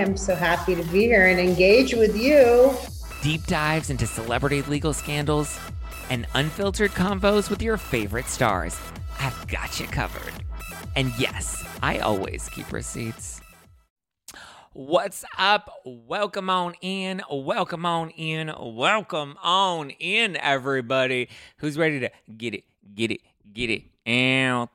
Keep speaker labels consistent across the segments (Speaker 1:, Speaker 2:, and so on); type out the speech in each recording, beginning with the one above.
Speaker 1: I'm so happy to be here and engage with you.
Speaker 2: deep dives into celebrity legal scandals, and unfiltered convos with your favorite stars. I've got you covered. And yes, I always keep receipts. What's up? Welcome on in. Welcome on in. Welcome on in, everybody who's ready to get it, get it, get it, and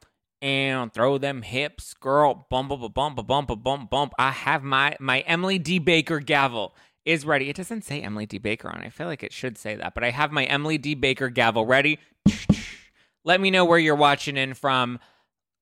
Speaker 2: and throw them hips, girl. Bump, bump, bump, bump, bump, bump. I have my my Emily D. Baker gavel is ready. It doesn't say Emily D. Baker on. I feel like it should say that, but I have my Emily D. Baker gavel ready. Let me know where you're watching in from.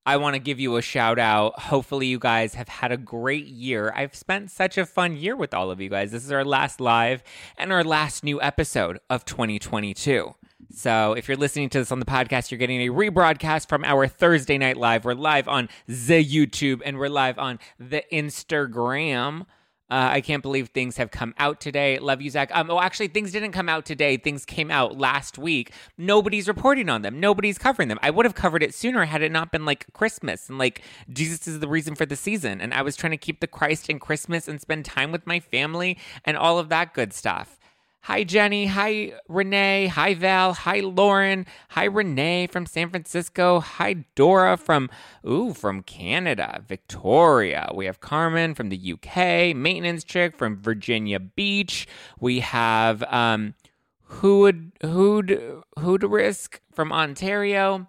Speaker 2: I want to give you a shout out. Hopefully, you guys have had a great year. I've spent such a fun year with all of you guys. This is our last live and our last new episode of 2022. So, if you're listening to this on the podcast, you're getting a rebroadcast from our Thursday night live. We're live on the YouTube and we're live on the Instagram. Uh, I can't believe things have come out today. Love you, Zack. Um, oh, actually, things didn't come out today. Things came out last week. Nobody's reporting on them. Nobody's covering them. I would have covered it sooner had it not been like Christmas and like Jesus is the reason for the season. And I was trying to keep the Christ in Christmas and spend time with my family and all of that good stuff. Hi, Jenny. Hi, Renee. Hi, Val. Hi, Lauren. Hi, Renee from San Francisco. Hi, Dora from, ooh, from Canada. Victoria. We have Carmen from the UK. Maintenance chick from Virginia Beach. We have, um, Hood, Hood, Hood Risk from Ontario.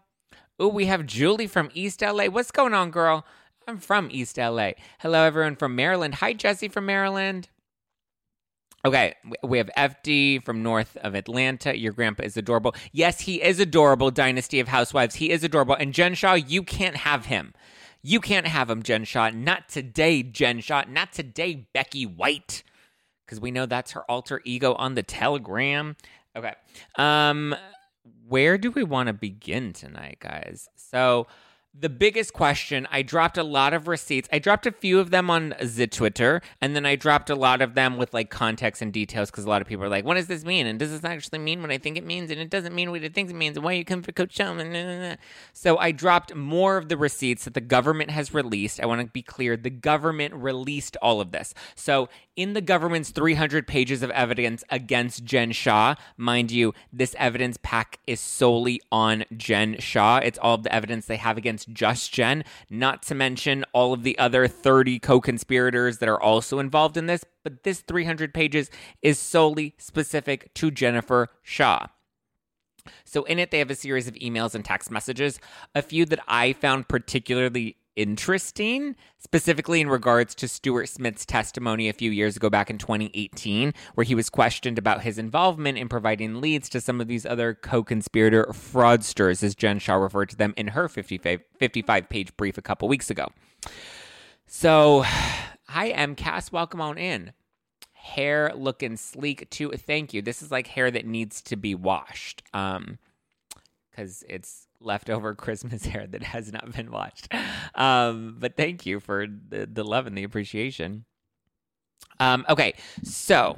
Speaker 2: Ooh, we have Julie from East LA. What's going on, girl? I'm from East LA. Hello, everyone from Maryland. Hi, Jesse from Maryland. Okay, we have FD from north of Atlanta. Your grandpa is adorable. Yes, he is adorable, Dynasty of Housewives. He is adorable. And Jen Shah, you can't have him. You can't have him, Jen Shah. Not today, Jen Shah. Not today, Becky White. Because we know that's her alter ego on the Telegram. Okay. Um, where do we want to begin tonight, guys? So the biggest question i dropped a lot of receipts. I dropped a few of them on the twitter and then i dropped a lot of them with like context and details because a lot of people are like what does this mean? And does this actually mean what i think it means? And it doesn't mean what it thinks it means. And why you come for coach Shulman? so i dropped more of the receipts that the government has released. I want to be clear the government released all of this. So in the government's 300 pages of evidence against Jen Shah, mind you, this evidence pack is solely on Jen Shah. It's all of the evidence they have against just Jen, not to mention all of the other 30 co conspirators that are also involved in this. But this 300 pages is solely specific to Jennifer Shah. So, in it, they have a series of emails and text messages. A few that I found particularly interesting, specifically in regards to Stuart Smith's testimony a few years ago, back in 2018, where he was questioned about his involvement in providing leads to some of these other co conspirator fraudsters, as Jen Shah referred to them in her 55, 55 page brief a couple weeks ago. So, hi, M. Cass. Welcome on in. Hair looking sleek too. Thank you. This is like hair that needs to be washed. Um, because it's leftover Christmas hair that has not been watched. Um, but thank you for the, the love and the appreciation. Um, okay, so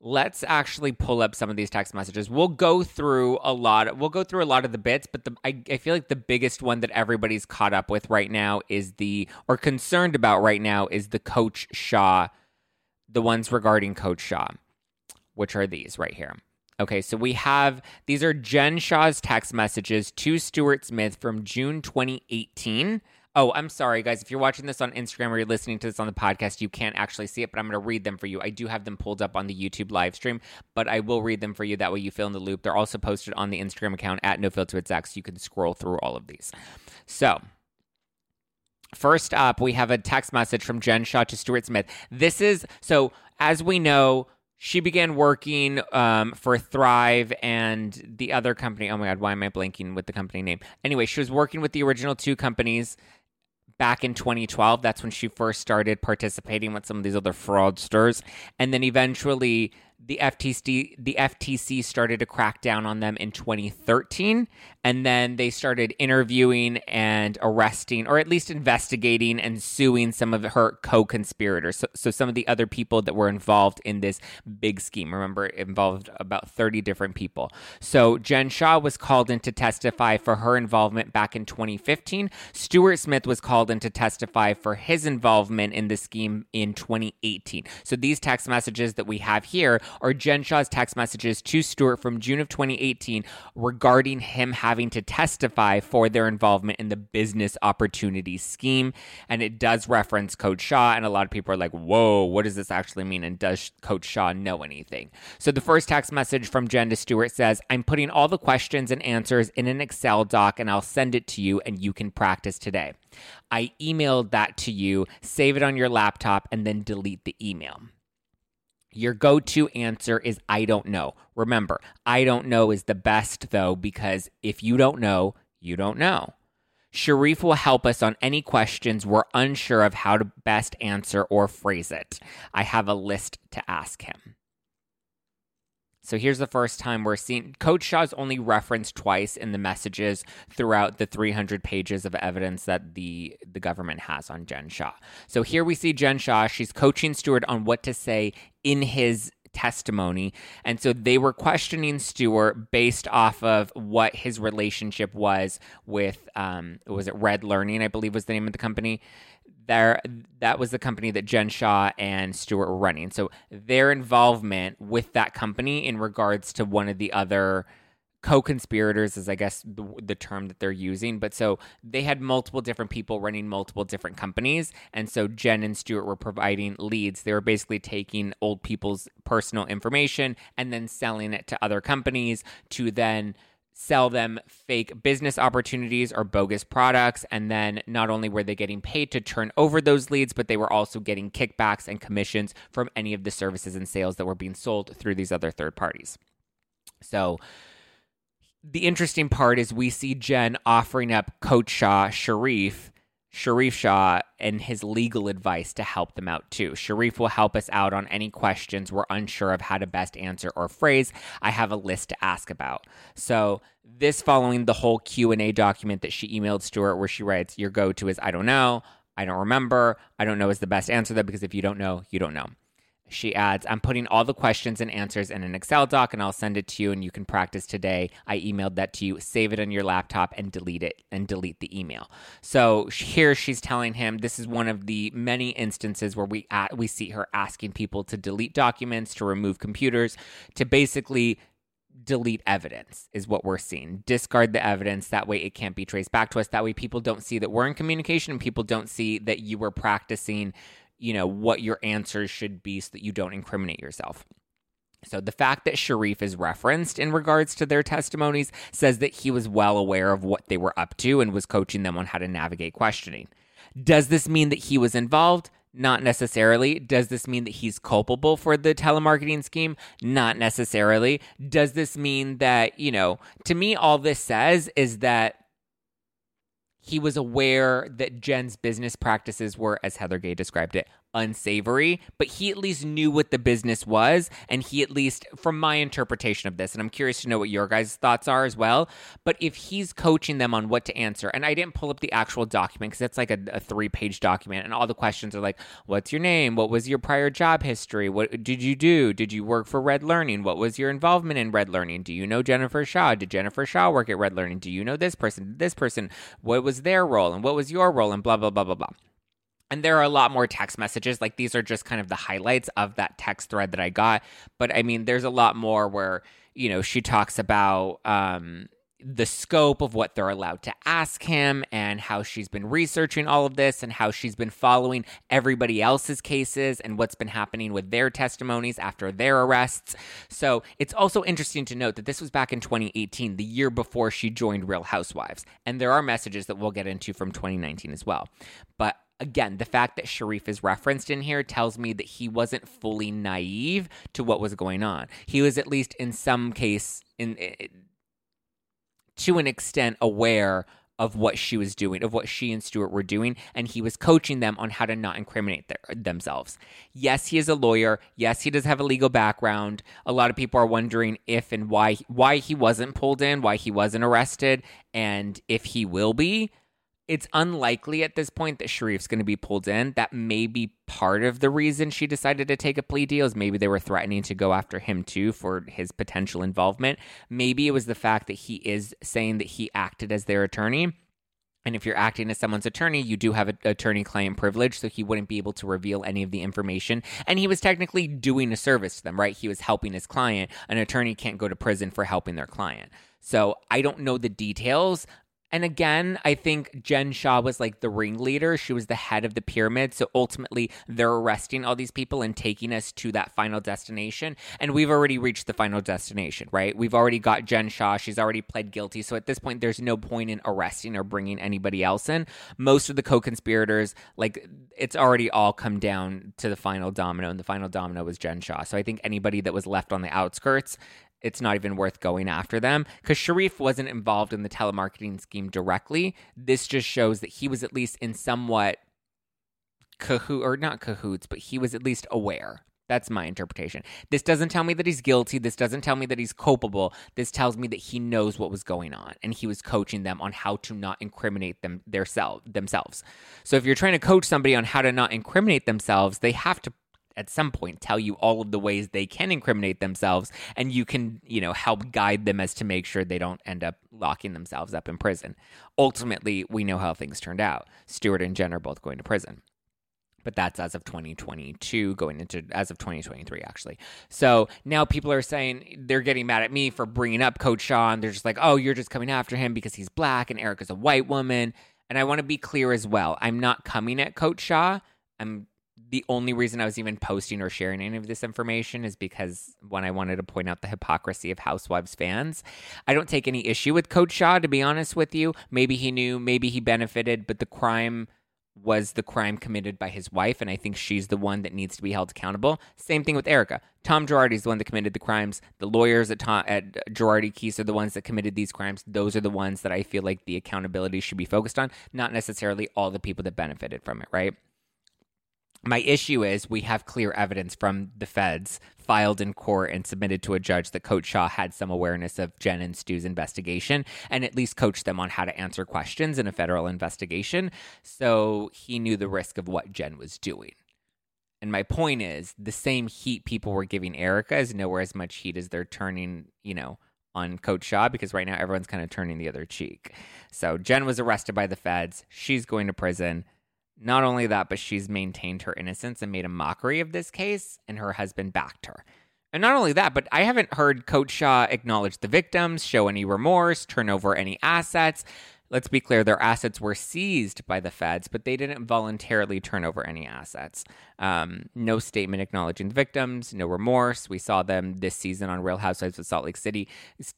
Speaker 2: let's actually pull up some of these text messages. We'll go through a lot. We'll go through a lot of the bits, but the, I, I feel like the biggest one that everybody's caught up with right now is the or concerned about right now is the Coach Shah, the ones regarding Coach Shah, which are these right here. Okay, so we have these are Jen Shah's text messages to Stuart Smith from June 2018. Oh, I'm sorry, guys. If you're watching this on Instagram or you're listening to this on the podcast, you can't actually see it, but I'm going to read them for you. I do have them pulled up on the YouTube live stream, but I will read them for you. That way you fill in the loop. They're also posted on the Instagram account at NoFilter with Zack, so you can scroll through all of these. So, first up, we have a text message from Jen Shah to Stuart Smith. This is so, as we know, she began working um, for Thrive and the other company. Oh my God, why am I blanking with the company name? Anyway, she was working with the original two companies back in 2012. That's when she first started participating with some of these other fraudsters. And then eventually the FTC the FTC started to crack down on them in 2013 and then they started interviewing and arresting or at least investigating and suing some of her co-conspirators. So, so some of the other people that were involved in this big scheme remember it involved about 30 different people. So Jen Shah was called in to testify for her involvement back in 2015 Stuart Smith was called in to testify for his involvement in the scheme in 2018 so these text messages that we have here are Jen Shah's text messages to Stuart from June of 2018 regarding him having to testify for their involvement in the business opportunity scheme. And it does reference Coach Shah, and a lot of people are like, whoa, what does this actually mean? And does Coach Shah know anything? So the first text message from Jen to Stuart says, I'm putting all the questions and answers in an Excel doc, and I'll send it to you, and you can practice today. I emailed that to you, save it on your laptop, and then delete the email. Your go to answer is I don't know. Remember, I don't know is the best though, because if you don't know, you don't know. Sharrieff will help us on any questions we're unsure of how to best answer or phrase it. I have a list to ask him. So here's the first time we're seeing Coach Shah's only referenced twice in the messages throughout the 300 pages of evidence that the the government has on Jen Shah. So here we see Jen Shah. She's coaching Stuart on what to say in his testimony. And so they were questioning Stuart based off of what his relationship was with um was it Red Learning, I believe was the name of the company there that was the company that Jen Shah and Stuart were running. So their involvement with that company in regards to one of the other co-conspirators is I guess the, the, term that they're using. But so they had multiple different people running multiple different companies, and so Jen and Stuart were providing leads. They were basically taking old people's personal information and then selling it to other companies to then sell them fake business opportunities or bogus products. And then not only were they getting paid to turn over those leads, but they were also getting kickbacks and commissions from any of the services and sales that were being sold through these other third parties. So, the interesting part is we see Jen offering up Coach Shah Sharrieff Sharrieff Shah and his legal advice to help them out too. Sharrieff will help us out on any questions we're unsure of how to best answer or phrase. I have a list to ask about. So this following the whole Q&A document that she emailed Stuart where she writes your go-to is I don't know, I don't remember, I don't know is the best answer though because if you don't know, you don't know. She adds, I'm putting all the questions and answers in an Excel doc and I'll send it to you and you can practice today. I emailed that to you. Save it on your laptop and delete it and delete the email. So here she's telling him this is one of the many instances where we at, we see her asking people to delete documents, to remove computers, to basically delete evidence is what we're seeing. Discard the evidence. That way it can't be traced back to us. That way people don't see that we're in communication and people don't see that you were practicing you know, what your answers should be so that you don't incriminate yourself. So the fact that Sharrieff is referenced in regards to their testimonies says that he was well aware of what they were up to and was coaching them on how to navigate questioning. Does this mean that he was involved? Not necessarily. Does this mean that he's culpable for the telemarketing scheme? Not necessarily. Does this mean that, you know, to me, all this says is that he was aware that Jen's business practices were, as Heather Gay described it, unsavory, but he at least knew what the business was. And he at least, from my interpretation of this, and I'm curious to know what your guys' thoughts are as well. But if he's coaching them on what to answer, and I didn't pull up the actual document because it's like a, a three page document, and all the questions are like, What's your name? What was your prior job history? What did you do? Did you work for Red Learning? What was your involvement in Red Learning? Do you know Jennifer Shah? Did Jennifer Shah work at Red Learning? Do you know this person? This person? What was their role? And what was your role? And blah, blah, blah, blah, blah. And there are a lot more text messages. Like these are just kind of the highlights of that text thread that I got. But I mean, there's a lot more where, you know, she talks about um, the scope of what they're allowed to ask him and how she's been researching all of this and how she's been following everybody else's cases and what's been happening with their testimonies after their arrests. So it's also interesting to note that this was back in 2018, the year before she joined Real Housewives. And there are messages that we'll get into from 2019 as well. But again, the fact that Sharrieff is referenced in here tells me that he wasn't fully naive to what was going on. He was at least in some case in, in to an extent aware of what she was doing, of what she and Stuart were doing, and he was coaching them on how to not incriminate their, themselves. Yes, he is a lawyer. Yes, he does have a legal background. A lot of people are wondering if and why why he wasn't pulled in, why he wasn't arrested, and if he will be it's unlikely at this point that Sharrieff's going to be pulled in. That may be part of the reason she decided to take a plea deal is maybe they were threatening to go after him too for his potential involvement. Maybe it was the fact that he is saying that he acted as their attorney. And if you're acting as someone's attorney, you do have attorney client privilege, so he wouldn't be able to reveal any of the information. And he was technically doing a service to them, right? He was helping his client. An attorney can't go to prison for helping their client. So I don't know the details. And again, I think Jen Shah was like the ringleader. She was the head of the pyramid. So ultimately, they're arresting all these people and taking us to that final destination. And we've already reached the final destination, right? We've already got Jen Shah. She's already pled guilty. So at this point, there's no point in arresting or bringing anybody else in. Most of the co conspirators, like, it's already all come down to the final domino. And the final domino was Jen Shah. So I think anybody that was left on the outskirts it's not even worth going after them because Sharrieff wasn't involved in the telemarketing scheme directly. This just shows that he was at least in somewhat cahoot or not cahoots, but he was at least aware. That's my interpretation. This doesn't tell me that he's guilty. This doesn't tell me that he's culpable. This tells me that he knows what was going on and he was coaching them on how to not incriminate them their self, themselves. So if you're trying to coach somebody on how to not incriminate themselves, they have to at some point tell you all of the ways they can incriminate themselves and you can you know help guide them as to make sure they don't end up locking themselves up in prison. Ultimately we know how things turned out. Stuart and jen are both going to prison. But that's as of 2022 going into as of 2023 actually. So now people are saying they're getting mad at me for bringing up coach sean they're just like oh you're just coming after him because he's black and Erika's a white woman. And i want to be clear as well i'm not coming at coach shah i'm the only reason I was even posting or sharing any of this information is because when I wanted to point out the hypocrisy of Housewives fans. I don't take any issue with Coach Shah, to be honest with you. Maybe he knew, maybe he benefited, but the crime was the crime committed by his wife, and I think she's the one that needs to be held accountable. Same thing with Erika. Tom Girardi is the one that committed the crimes. The lawyers at, Tom, at Girardi Keese are the ones that committed these crimes. Those are the ones that I feel like the accountability should be focused on, not necessarily all the people that benefited from it, right? My issue is we have clear evidence from the feds filed in court and submitted to a judge that Coach Shah had some awareness of Jen and Stu's investigation and at least coached them on how to answer questions in a federal investigation. So he knew the risk of what Jen was doing. And my point is the same heat people were giving Erika is nowhere as much heat as they're turning, you know, on Coach Shah because right now everyone's kind of turning the other cheek. So Jen was arrested by the feds. She's going to prison. Not only that, but she's maintained her innocence and made a mockery of this case, and her husband backed her. And not only that, but I haven't heard Coach Shah acknowledge the victims, show any remorse, turn over any assets. Let's be clear, their assets were seized by the feds, but they didn't voluntarily turn over any assets. Um, no statement acknowledging the victims, no remorse. We saw them this season on Real Housewives of Salt Lake City.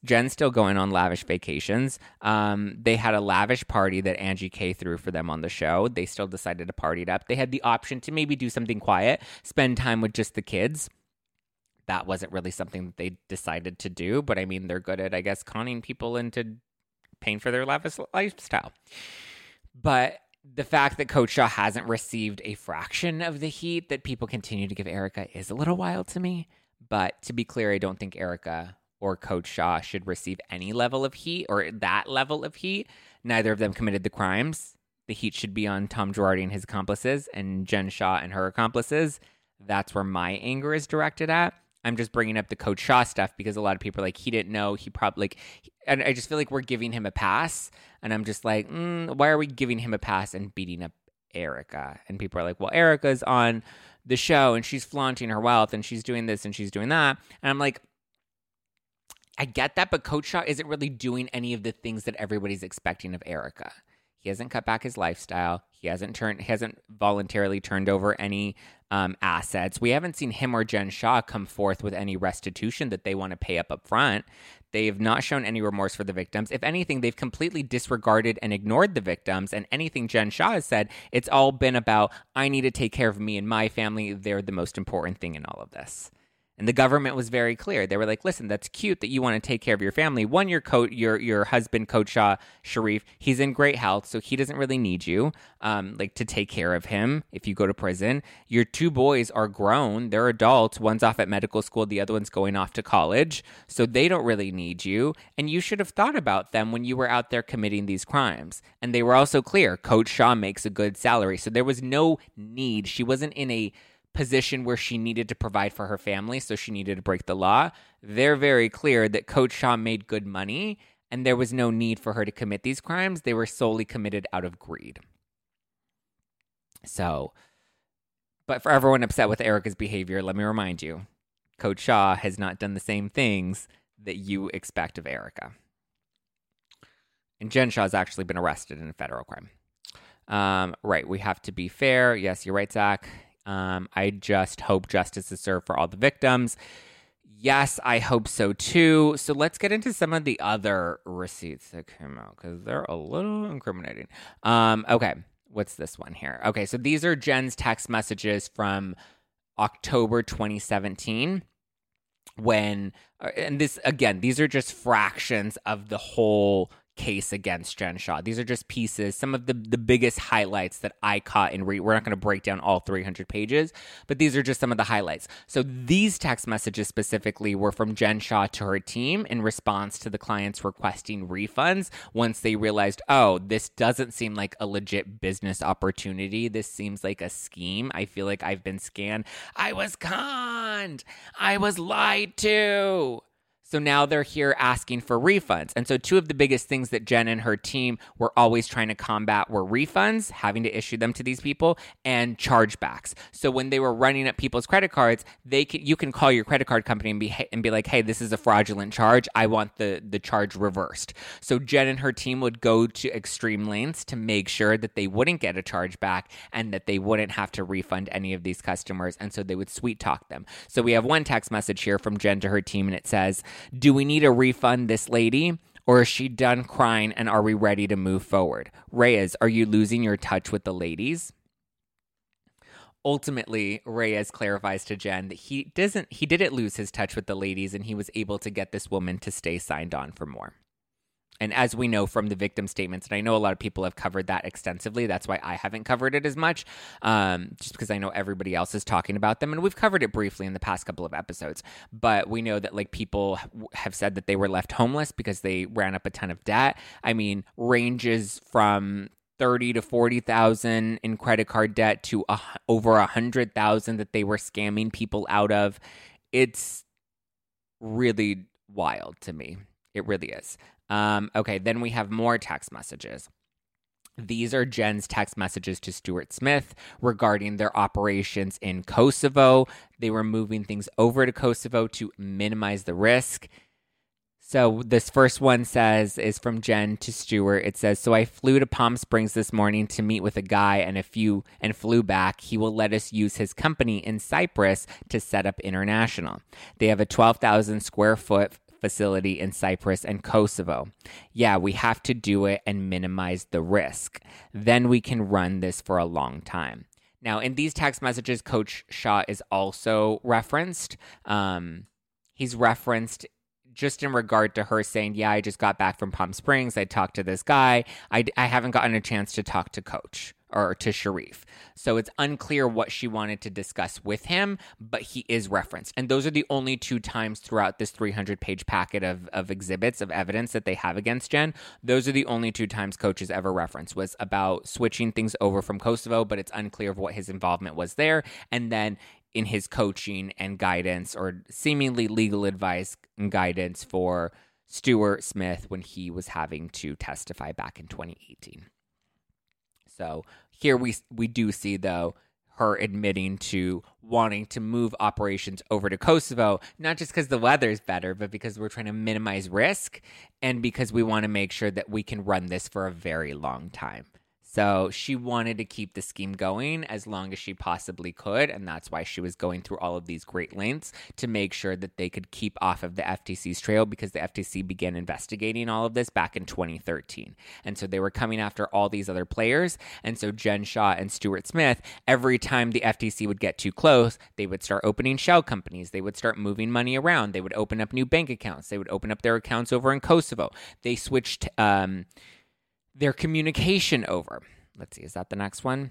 Speaker 2: Jen's still going on lavish vacations. Um, they had a lavish party that Angie K threw for them on the show. They still decided to party it up. They had the option to maybe do something quiet, spend time with just the kids that wasn't really something that they decided to do. But I mean, they're good at, I guess, conning people into paying for their lavish lifestyle. But the fact that Coach Shah hasn't received a fraction of the heat that people continue to give Erika is a little wild to me. But to be clear, I don't think Erika or Coach Shah should receive any level of heat or that level of heat. Neither of them committed the crimes. The heat should be on Tom Girardi and his accomplices and Jen Shah and her accomplices. That's where my anger is directed at. I'm just bringing up the Coach Shah stuff because a lot of people are like, he didn't know. He probably like, and I just feel like we're giving him a pass. And I'm just like, mm, why are we giving him a pass and beating up Erika? And people are like, well, Erika's on the show and she's flaunting her wealth and she's doing this and she's doing that. And I'm like, I get that, but Coach Shah isn't really doing any of the things that everybody's expecting of Erika. He hasn't cut back his lifestyle. He hasn't turned. Hasn't voluntarily turned over any um, assets. We haven't seen him or Jen Shah come forth with any restitution that they want to pay up up front. They have not shown any remorse for the victims. If anything, they've completely disregarded and ignored the victims. And anything Jen Shah has said, it's all been about I need to take care of me and my family. They're the most important thing in all of this. And the government was very clear. They were like, "Listen, that's cute that you want to take care of your family. One, your coat, your your husband, Coach Shah Sharif, he's in great health, so he doesn't really need you, um, like to take care of him if you go to prison. Your two boys are grown; they're adults. One's off at medical school, the other one's going off to college, so they don't really need you. And you should have thought about them when you were out there committing these crimes. And they were also clear. Coach Shah makes a good salary, so there was no need. She wasn't in a position where she needed to provide for her family, so she needed to break the law. They're very clear that Coach Shah made good money and there was no need for her to commit these crimes. They were solely committed out of greed. So, but for everyone upset with Erika's behavior, let me remind you Coach Shah has not done the same things that you expect of Erika. And Jen Shah's actually been arrested in a federal crime. Um, right, we have to be fair. Yes, you're right, Zack. Um, I just hope justice is served for all the victims. Yes, I hope so too. So let's get into some of the other receipts that came out because they're a little incriminating. Um, okay, what's this one here? Okay, so these are Jen's text messages from October 2017 when uh, and this again these are just fractions of the whole case against Jen Shah. These are just pieces, some of the, the biggest highlights that I caught in read. We're not going to break down all 300 pages, but these are just some of the highlights. So these text messages specifically were from Jen Shah to her team in response to the clients requesting refunds once they realized, oh, this doesn't seem like a legit business opportunity. This seems like a scheme. I feel like I've been scanned. I was conned. I was lied to. So now they're here asking for refunds. And so, two of the biggest things that Jen and her team were always trying to combat were refunds, having to issue them to these people, and chargebacks. So, when they were running up people's credit cards, they can, you can call your credit card company and be, and be like, hey, this is a fraudulent charge. I want the, the charge reversed. So, Jen and her team would go to extreme lengths to make sure that they wouldn't get a chargeback and that they wouldn't have to refund any of these customers. And so, they would sweet talk them. So, we have one text message here from Jen to her team, and it says, do we need to refund this lady? Or is she done crying and are we ready to move forward? Reyes, are you losing your touch with the ladies? Ultimately, Reyes clarifies to Jen that he doesn't he didn't lose his touch with the ladies and he was able to get this woman to stay signed on for more. And as we know from the victim statements, and I know a lot of people have covered that extensively, that's why I haven't covered it as much, um, just because I know everybody else is talking about them. And we've covered it briefly in the past couple of episodes. But we know that like people have said that they were left homeless because they ran up a ton of debt. I mean, ranges from 30 to 40,000 in credit card debt to over hundred thousand that they were scamming people out of. It's really wild to me. It really is. Um, okay, then we have more text messages. These are Jen's text messages to Stuart Smith regarding their operations in Kosovo. They were moving things over to Kosovo to minimize the risk. So this first one says is from Jen to Stuart. It says, "So I flew to Palm Springs this morning to meet with a guy and a few and flew back. He will let us use his company in Cyprus to set up international. They have a 12,000 square foot facility in Cyprus and Kosovo. Yeah, we have to do it and minimize the risk. Then we can run this for a long time. Now, in these text messages, Coach Shah is also referenced. Um, he's referenced just in regard to her saying, Yeah, I just got back from Palm Springs. I talked to this guy. I, I haven't gotten a chance to talk to Coach or to Sharrieff. So it's unclear what she wanted to discuss with him, but he is referenced. And those are the only two times throughout this 300 page packet of, of exhibits of evidence that they have against Jen. Those are the only two times coaches ever referenced was about switching things over from Kosovo, but it's unclear of what his involvement was there. And then in his coaching and guidance or seemingly legal advice and guidance for Stuart Smith when he was having to testify back in 2018. So here we we do see though her admitting to wanting to move operations over to Kosovo, not just because the weather is better, but because we're trying to minimize risk and because we want to make sure that we can run this for a very long time. So she wanted to keep the scheme going as long as she possibly could. And that's why she was going through all of these great lengths to make sure that they could keep off of the FTC's trail because the FTC began investigating all of this back in 2013. And so they were coming after all these other players. And so Jen Shah and Stuart Smith, every time the FTC would get too close, they would start opening shell companies. They would start moving money around. They would open up new bank accounts. They would open up their accounts over in Kosovo. They switched. Um, their communication over. Let's see, is that the next one?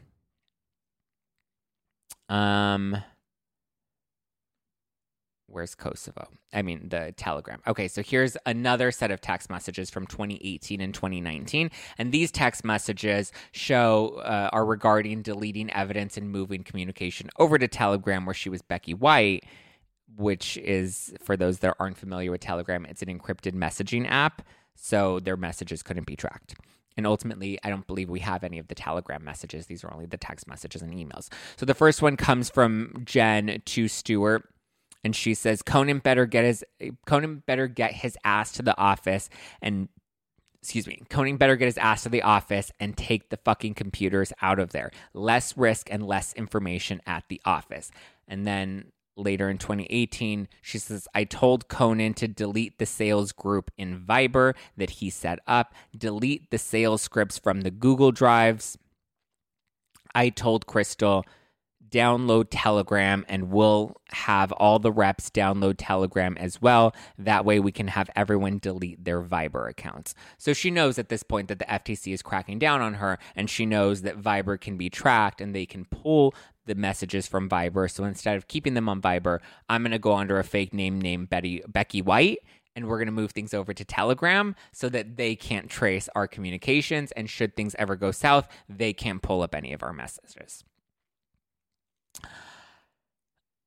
Speaker 2: Um Where's Kosovo? I mean, the Telegram. Okay, so here's another set of text messages from 2018 and 2019. And these text messages show uh, are regarding deleting evidence and moving communication over to Telegram, where she was Becky White, which is, for those that aren't familiar with Telegram, it's an encrypted messaging app. So their messages couldn't be tracked. And ultimately, I don't believe we have any of the Telegram messages. These are only the text messages and emails. So the first one comes from Jen to Stuart. And she says, Conan better get his Conan better get his ass to the office and excuse me, Conan better get his ass to the office and take the fucking computers out of there. Less risk and less information at the office. And then later in 2018, she says, I told Conan to delete the sales group in Viber that he set up, delete the sales scripts from the Google Drives. I told Crystal, download Telegram and we'll have all the reps download Telegram as well. That way we can have everyone delete their Viber accounts. So she knows at this point that the FTC is cracking down on her and she knows that Viber can be tracked and they can pull the messages from Viber. So instead of keeping them on Viber, I'm going to go under a fake name named Betty Becky White and we're going to move things over to Telegram so that they can't trace our communications and should things ever go south, they can't pull up any of our messages.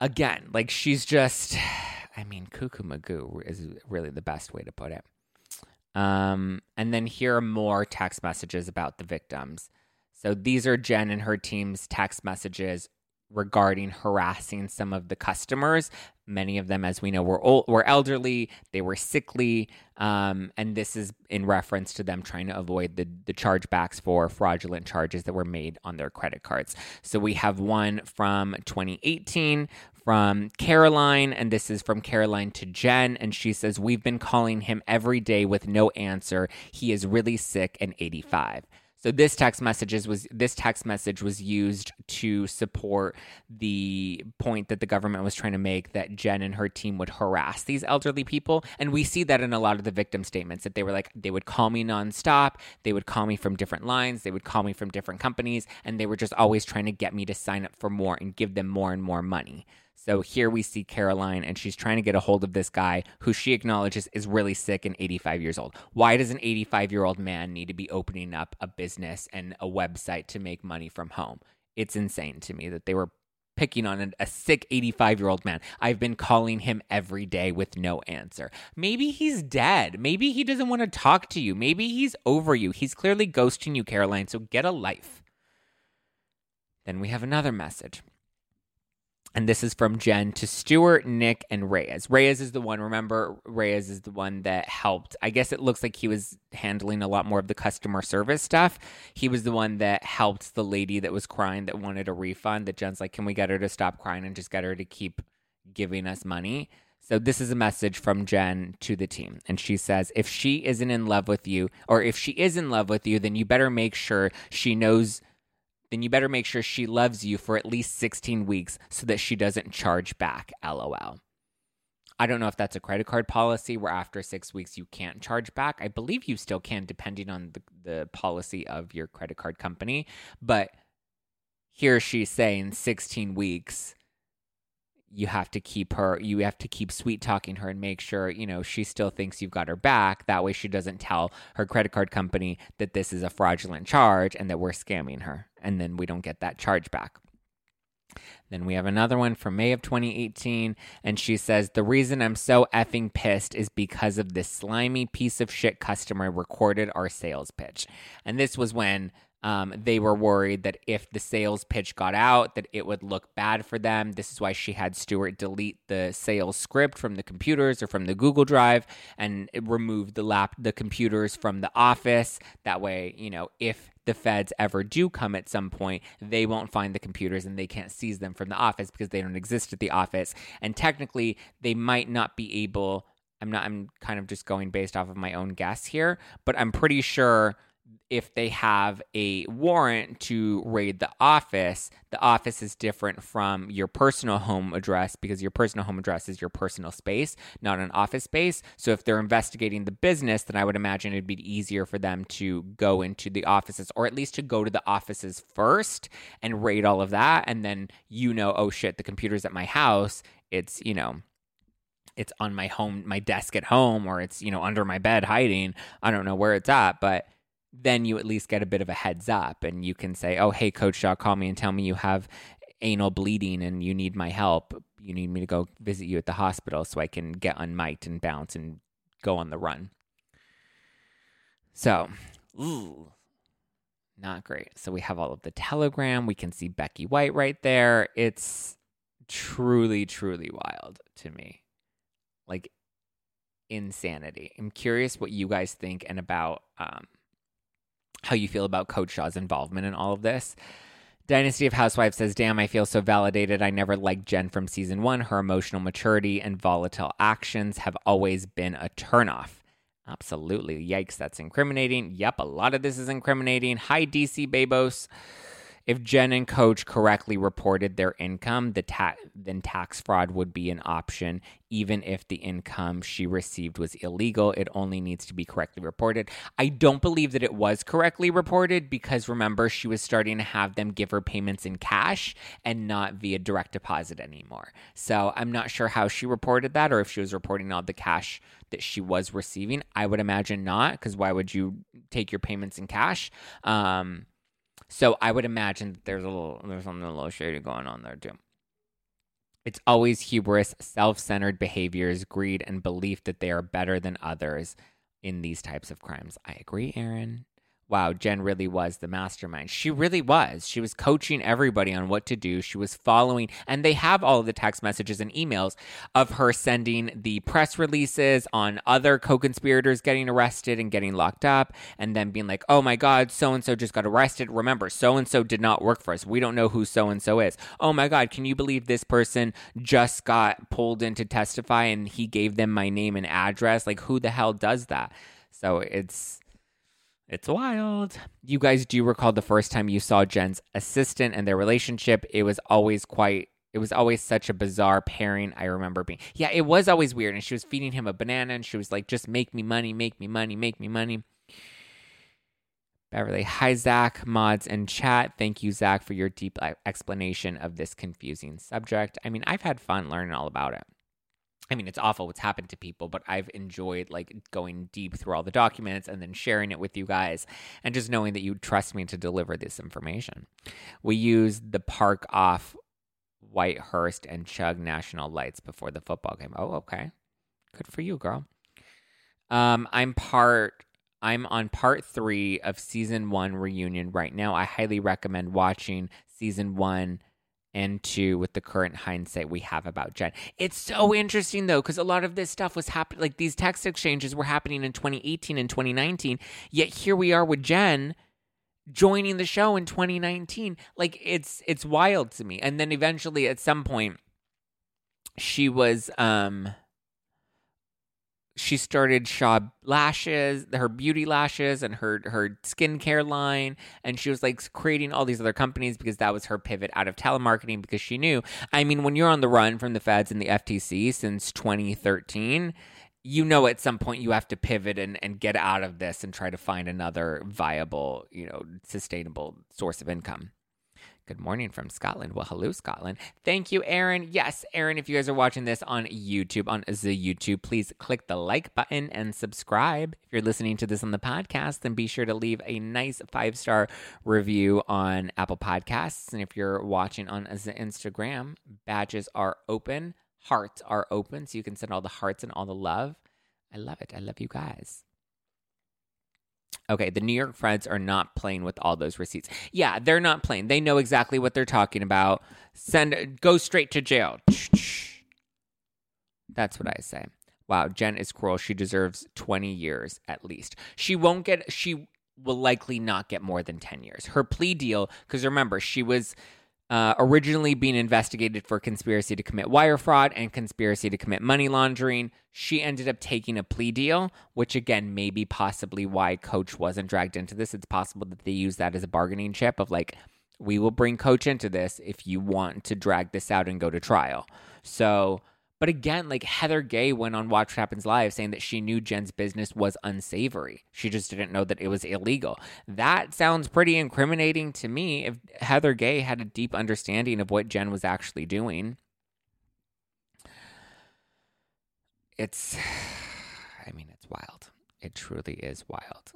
Speaker 2: Again, like she's just I mean, cuckoo magoo is really the best way to put it. Um, and then here are more text messages about the victims. So these are Jen and her team's text messages regarding harassing some of the customers. Many of them, as we know, were old, were elderly. They were sickly, um, and this is in reference to them trying to avoid the the chargebacks for fraudulent charges that were made on their credit cards. So we have one from 2018 from Caroline, and this is from Caroline to Jen, and she says we've been calling him every day with no answer. He is really sick and 85. So this text messages was this text message was used to support the point that the government was trying to make that Jen and her team would harass these elderly people, and we see that in a lot of the victim statements that they were like they would call me nonstop, they would call me from different lines, they would call me from different companies, and they were just always trying to get me to sign up for more and give them more and more money. So here we see Caroline, and she's trying to get a hold of this guy who she acknowledges is really sick and 85 years old. Why does an 85 year old man need to be opening up a business and a website to make money from home? It's insane to me that they were picking on a, sick 85 year old man. I've been calling him every day with no answer. Maybe he's dead. Maybe he doesn't want to talk to you. Maybe he's over you. He's clearly ghosting you, Caroline, so get a life. Then we have another message. And this is from Jen to Stuart, Nick, and Reyes. Reyes is the one, remember, Reyes is the one that helped. I guess it looks like he was handling a lot more of the customer service stuff. He was the one that helped the lady that was crying that wanted a refund. That Jen's like, can we get her to stop crying and just get her to keep giving us money? So this is a message from Jen to the team. And she says, if she isn't in love with you, or if she is in love with you, then you better make sure she knows then you better make sure she loves you for at least 16 weeks so that she doesn't charge back. LOL. I don't know if that's a credit card policy where after six weeks you can't charge back. I believe you still can, depending on the, the policy of your credit card company. But here she's saying 16 weeks you have to keep her you have to keep sweet talking her and make sure you know she still thinks you've got her back. That way she doesn't tell her credit card company that this is a fraudulent charge and that we're scamming her. And then we don't get that charge back. Then we have another one from May of 2018, and she says, The reason I'm so effing pissed is because of this slimy piece of shit customer recorded our sales pitch. And this was when um, they were worried that if the sales pitch got out, that it would look bad for them. This is why she had Stuart delete the sales script from the computers or from the Google Drive and remove the lap the computers from the office. That way, you know, if the feds ever do come at some point, they won't find the computers and they can't seize them from the office because they don't exist at the office. And technically, they might not be able. I'm not. I'm kind of just going based off of my own guess here, but I'm pretty sure if they have a warrant to raid the office, the office is different from your personal home address because your personal home address is your personal space, not an office space. So if they're investigating the business, then I would imagine it'd be easier for them to go into the offices or at least to go to the offices first and raid all of that. And then you know, oh shit, the computer's at my house. It's, you know, it's on my home my desk at home or it's you know under my bed hiding i don't know where it's at but then you at least get a bit of a heads up and you can say, oh, hey, Coach call me and tell me you have anal bleeding and you need my help. You need me to go visit you at the hospital so I can get unmiked and bounce and go on the run. So, ooh, not great. So we have all of the telegram. We can see Becky White right there. It's truly, truly wild to me. Like insanity. I'm curious what you guys think and about um, how you feel about Coach Shah's involvement in all of this. Dynasty of Housewives says, Damn, I feel so validated. I never liked Jen from season one. Her emotional maturity and volatile actions have always been a turnoff. Absolutely. Yikes, that's incriminating. Yep, a lot of this is incriminating. Hi, DC Babos. If Jen and Coach correctly reported their income, the ta- then tax fraud would be an option, even if the income she received was illegal. It only needs to be correctly reported. I don't believe that it was correctly reported because remember, she was starting to have them give her payments in cash and not via direct deposit anymore. So I'm not sure how she reported that or if she was reporting all the cash that she was receiving. I would imagine not, because why would you take your payments in cash? Um, so I would imagine that there's a little there's something a little shady going on there too. It's always hubris, self-centered behaviors, greed, and belief that they are better than others in these types of crimes. I agree, Aaron wow, Jen really was the mastermind. She really was. She was coaching everybody on what to do. She was following, and they have all of the text messages and emails of her sending the press releases on other co conspirators getting arrested and getting locked up, and then being like, oh my God, so and so just got arrested. Remember, so and so did not work for us. We don't know who so and so is. Oh my God, can you believe this person just got pulled in to testify and he gave them my name and address? Like, who the hell does that? So it's it's wild. You guys do recall the first time you saw Jen's assistant and their relationship. It was always quite it was always such a bizarre pairing. I remember being, yeah, it was always weird. And she was feeding him a banana and she was like, just make me money, make me money, make me money. Beverly, hi, Zack, mods, and chat. Thank you, Zack, for your deep explanation of this confusing subject. I mean, I've had fun learning all about it. I mean, it's awful what's happened to people, but I've enjoyed like going deep through all the documents and then sharing it with you guys and just knowing that you trust me to deliver this information. We used the park off Whitehurst and Chug National Lights before the football game. Oh, okay. Good for you, girl. Um, I'm part I'm on part three of season one reunion right now. I highly recommend watching season one and two with the current hindsight we have about Jen. It's so interesting though, because a lot of this stuff was happening, like these text exchanges were happening in 2018 and 2019. Yet here we are with Jen joining the show in 2019. Like it's it's wild to me. And then eventually at some point she was um she started Shah lashes, her beauty lashes and her her skincare line, and she was like creating all these other companies because that was her pivot out of telemarketing because she knew. I mean, when you're on the run from the feds and the FTC since 2013, you know at some point you have to pivot and, and get out of this and try to find another viable, you know, sustainable source of income. Good morning from Scotland. Well, hello, Scotland. Thank you, Aaron. Yes, Aaron, if you guys are watching this on YouTube, on the YouTube, please click the like button and subscribe. If you're listening to this on the podcast, then be sure to leave a nice five star review on Apple Podcasts. And if you're watching on the Instagram, badges are open, hearts are open, so you can send all the hearts and all the love. I love it. I love you guys. Okay, the New York Feds are not playing with all those receipts. Yeah, they're not playing. They know exactly what they're talking about. Send go straight to jail. That's what I say. Wow, Jen is cruel. She deserves 20 years at least. She won't get she will likely not get more than 10 years. Her plea deal, because remember, she was uh, originally being investigated for conspiracy to commit wire fraud and conspiracy to commit money laundering. She ended up taking a plea deal, which again, maybe possibly why Coach wasn't dragged into this. It's possible that they use that as a bargaining chip of like, we will bring Coach into this if you want to drag this out and go to trial. So, but again, like Heather Gay went on Watch What Happens Live saying that she knew Jen's business was unsavory. She just didn't know that it was illegal. That sounds pretty incriminating to me if Heather Gay had a deep understanding of what Jen was actually doing. It's, I mean, it's wild. It truly is wild.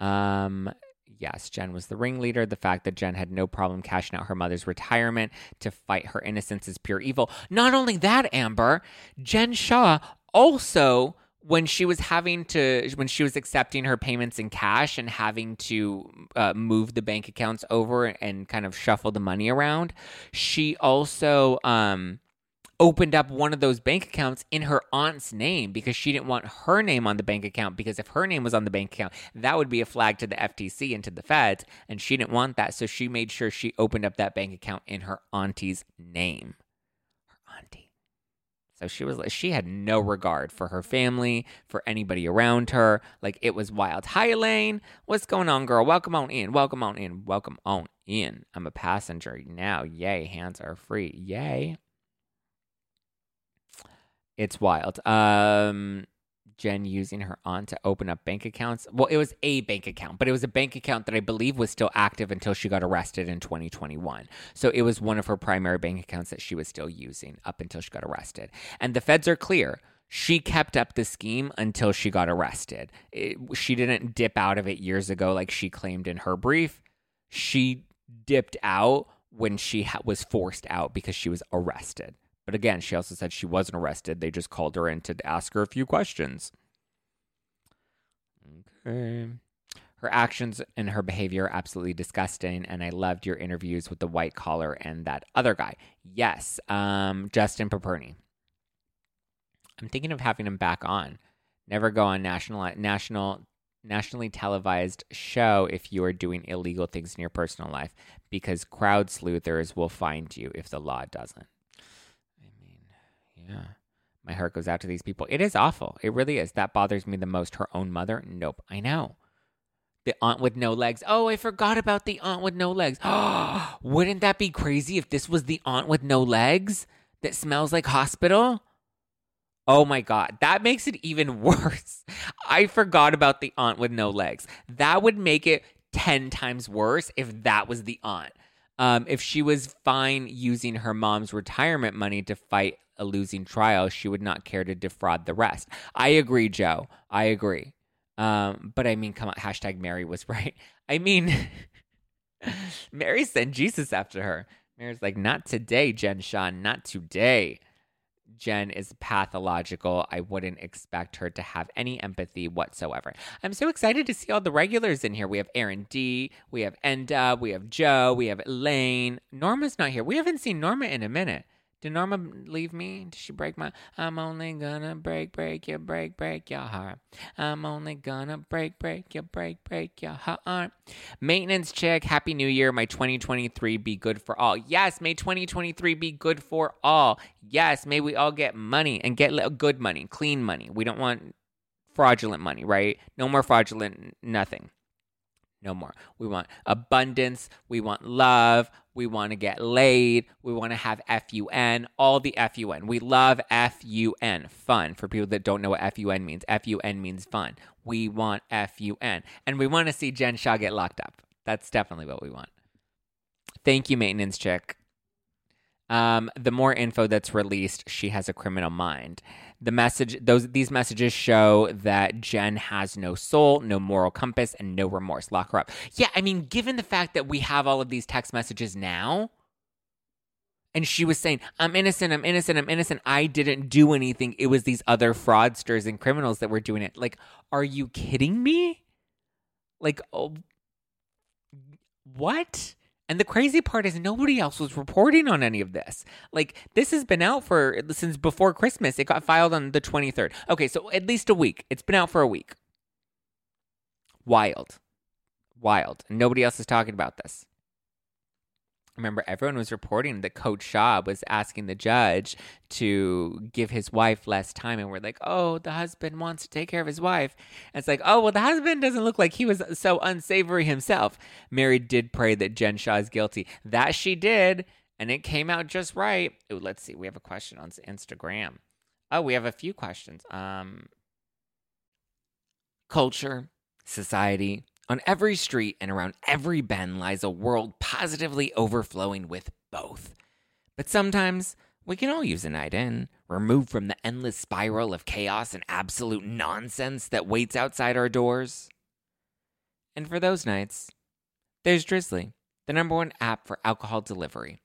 Speaker 2: Um, yes, Jen was the ringleader. The fact that Jen had no problem cashing out her mother's retirement to fight her innocence is pure evil. Not only that, Amber, Jen Shah also when she was having to when she was accepting her payments in cash and having to uh, move the bank accounts over and kind of shuffle the money around she also um opened up one of those bank accounts in her aunt's name because she didn't want her name on the bank account because if her name was on the bank account that would be a flag to the FTC and to the feds and she didn't want that. So she made sure she opened up that bank account in her auntie's name. Her auntie. So she was like she had no regard for her family for anybody around her. Like it was wild. Hi Elaine. What's going on girl? Welcome on in. Welcome on in. Welcome on in. I'm a passenger now. Yay. Hands are free. Yay it's wild. Um, Jen using her aunt to open up bank accounts. Well, it was a bank account, but it was a bank account that I believe was still active until she got arrested in 2021. So it was one of her primary bank accounts that she was still using up until she got arrested. And the feds are clear. She kept up the scheme until she got arrested. It, she didn't dip out of it years ago like she claimed in her brief. She dipped out when she ha- was forced out because she was arrested. But again, she also said she wasn't arrested. They just called her in to ask her a few questions. Okay. Her actions and her behavior are absolutely disgusting, and I loved your interviews with the white collar and that other guy. Yes, um, Justin Paperny. I'm thinking of having him back on. Never go on national national nationally televised show if you are doing illegal things in your personal life because crowd sleuthers will find you if the law doesn't. Yeah. My heart goes out to these people. It is awful. It really is. That bothers me the most. Her own mother? Nope. I know. The aunt with no legs. Oh, I forgot about the aunt with no legs. Wouldn't that be crazy if this was the aunt with no legs that smells like hospital? Oh my God. That makes it even worse. I forgot about the aunt with no legs. That would make it 10 times worse if that was the aunt. Um, if she was fine using her mom's retirement money to fight a losing trial, she would not care to defraud the rest. I agree, Joe. I agree. Um, but I mean, come on, hashtag Mary was right. I mean, Mary sent Jesus after her. Mary's like, not today, Jen Sean, not today. Jen is pathological. I wouldn't expect her to have any empathy whatsoever. I'm so excited to see all the regulars in here. We have Aaron D, we have Enda, we have Joe, we have Elaine. Norma's not here. We haven't seen Norma in a minute. Did Norma leave me? Did she break my? I'm only gonna break, break your, break, break your heart. I'm only gonna break, break your, break, break your heart. Maintenance check. Happy New Year. My 2023 be good for all. Yes, may 2023 be good for all. Yes, may we all get money and get good money, clean money. We don't want fraudulent money, right? No more fraudulent nothing. No more. We want abundance. We want love. We want to get laid. We want to have FUN, all the FUN. We love FUN, fun. For people that don't know what FUN means, FUN means fun. We want FUN. And we want to see Jen Shah get locked up. That's definitely what we want. Thank you, maintenance chick. Um, the more info that's released, she has a criminal mind the message those these messages show that Jen has no soul, no moral compass, and no remorse. Lock her up. Yeah, I mean, given the fact that we have all of these text messages now, and she was saying, I'm innocent, I'm innocent, I'm innocent. I didn't do anything. It was these other fraudsters and criminals that were doing it. Like, are you kidding me? Like, oh, what? And the crazy part is nobody else was reporting on any of this. Like this has been out for since before Christmas. It got filed on the 23rd. Okay, so at least a week. It's been out for a week. Wild. Wild. Nobody else is talking about this. Remember, everyone was reporting that Coach Shah was asking the judge to give his wife less time. And we're like, oh, the husband wants to take care of his wife. And it's like, oh, well, the husband doesn't look like he was so unsavory himself. Mary did pray that Jen Shah is guilty. That she did. And it came out just right. Ooh, let's see. We have a question on Instagram. Oh, we have a few questions. Um, culture, society, on every street and around every bend lies a world positively overflowing with both. But sometimes we can all use a night in, removed from the endless spiral of chaos and absolute nonsense that waits outside our doors. And for those nights, there's Drizzly, the number one app for alcohol delivery.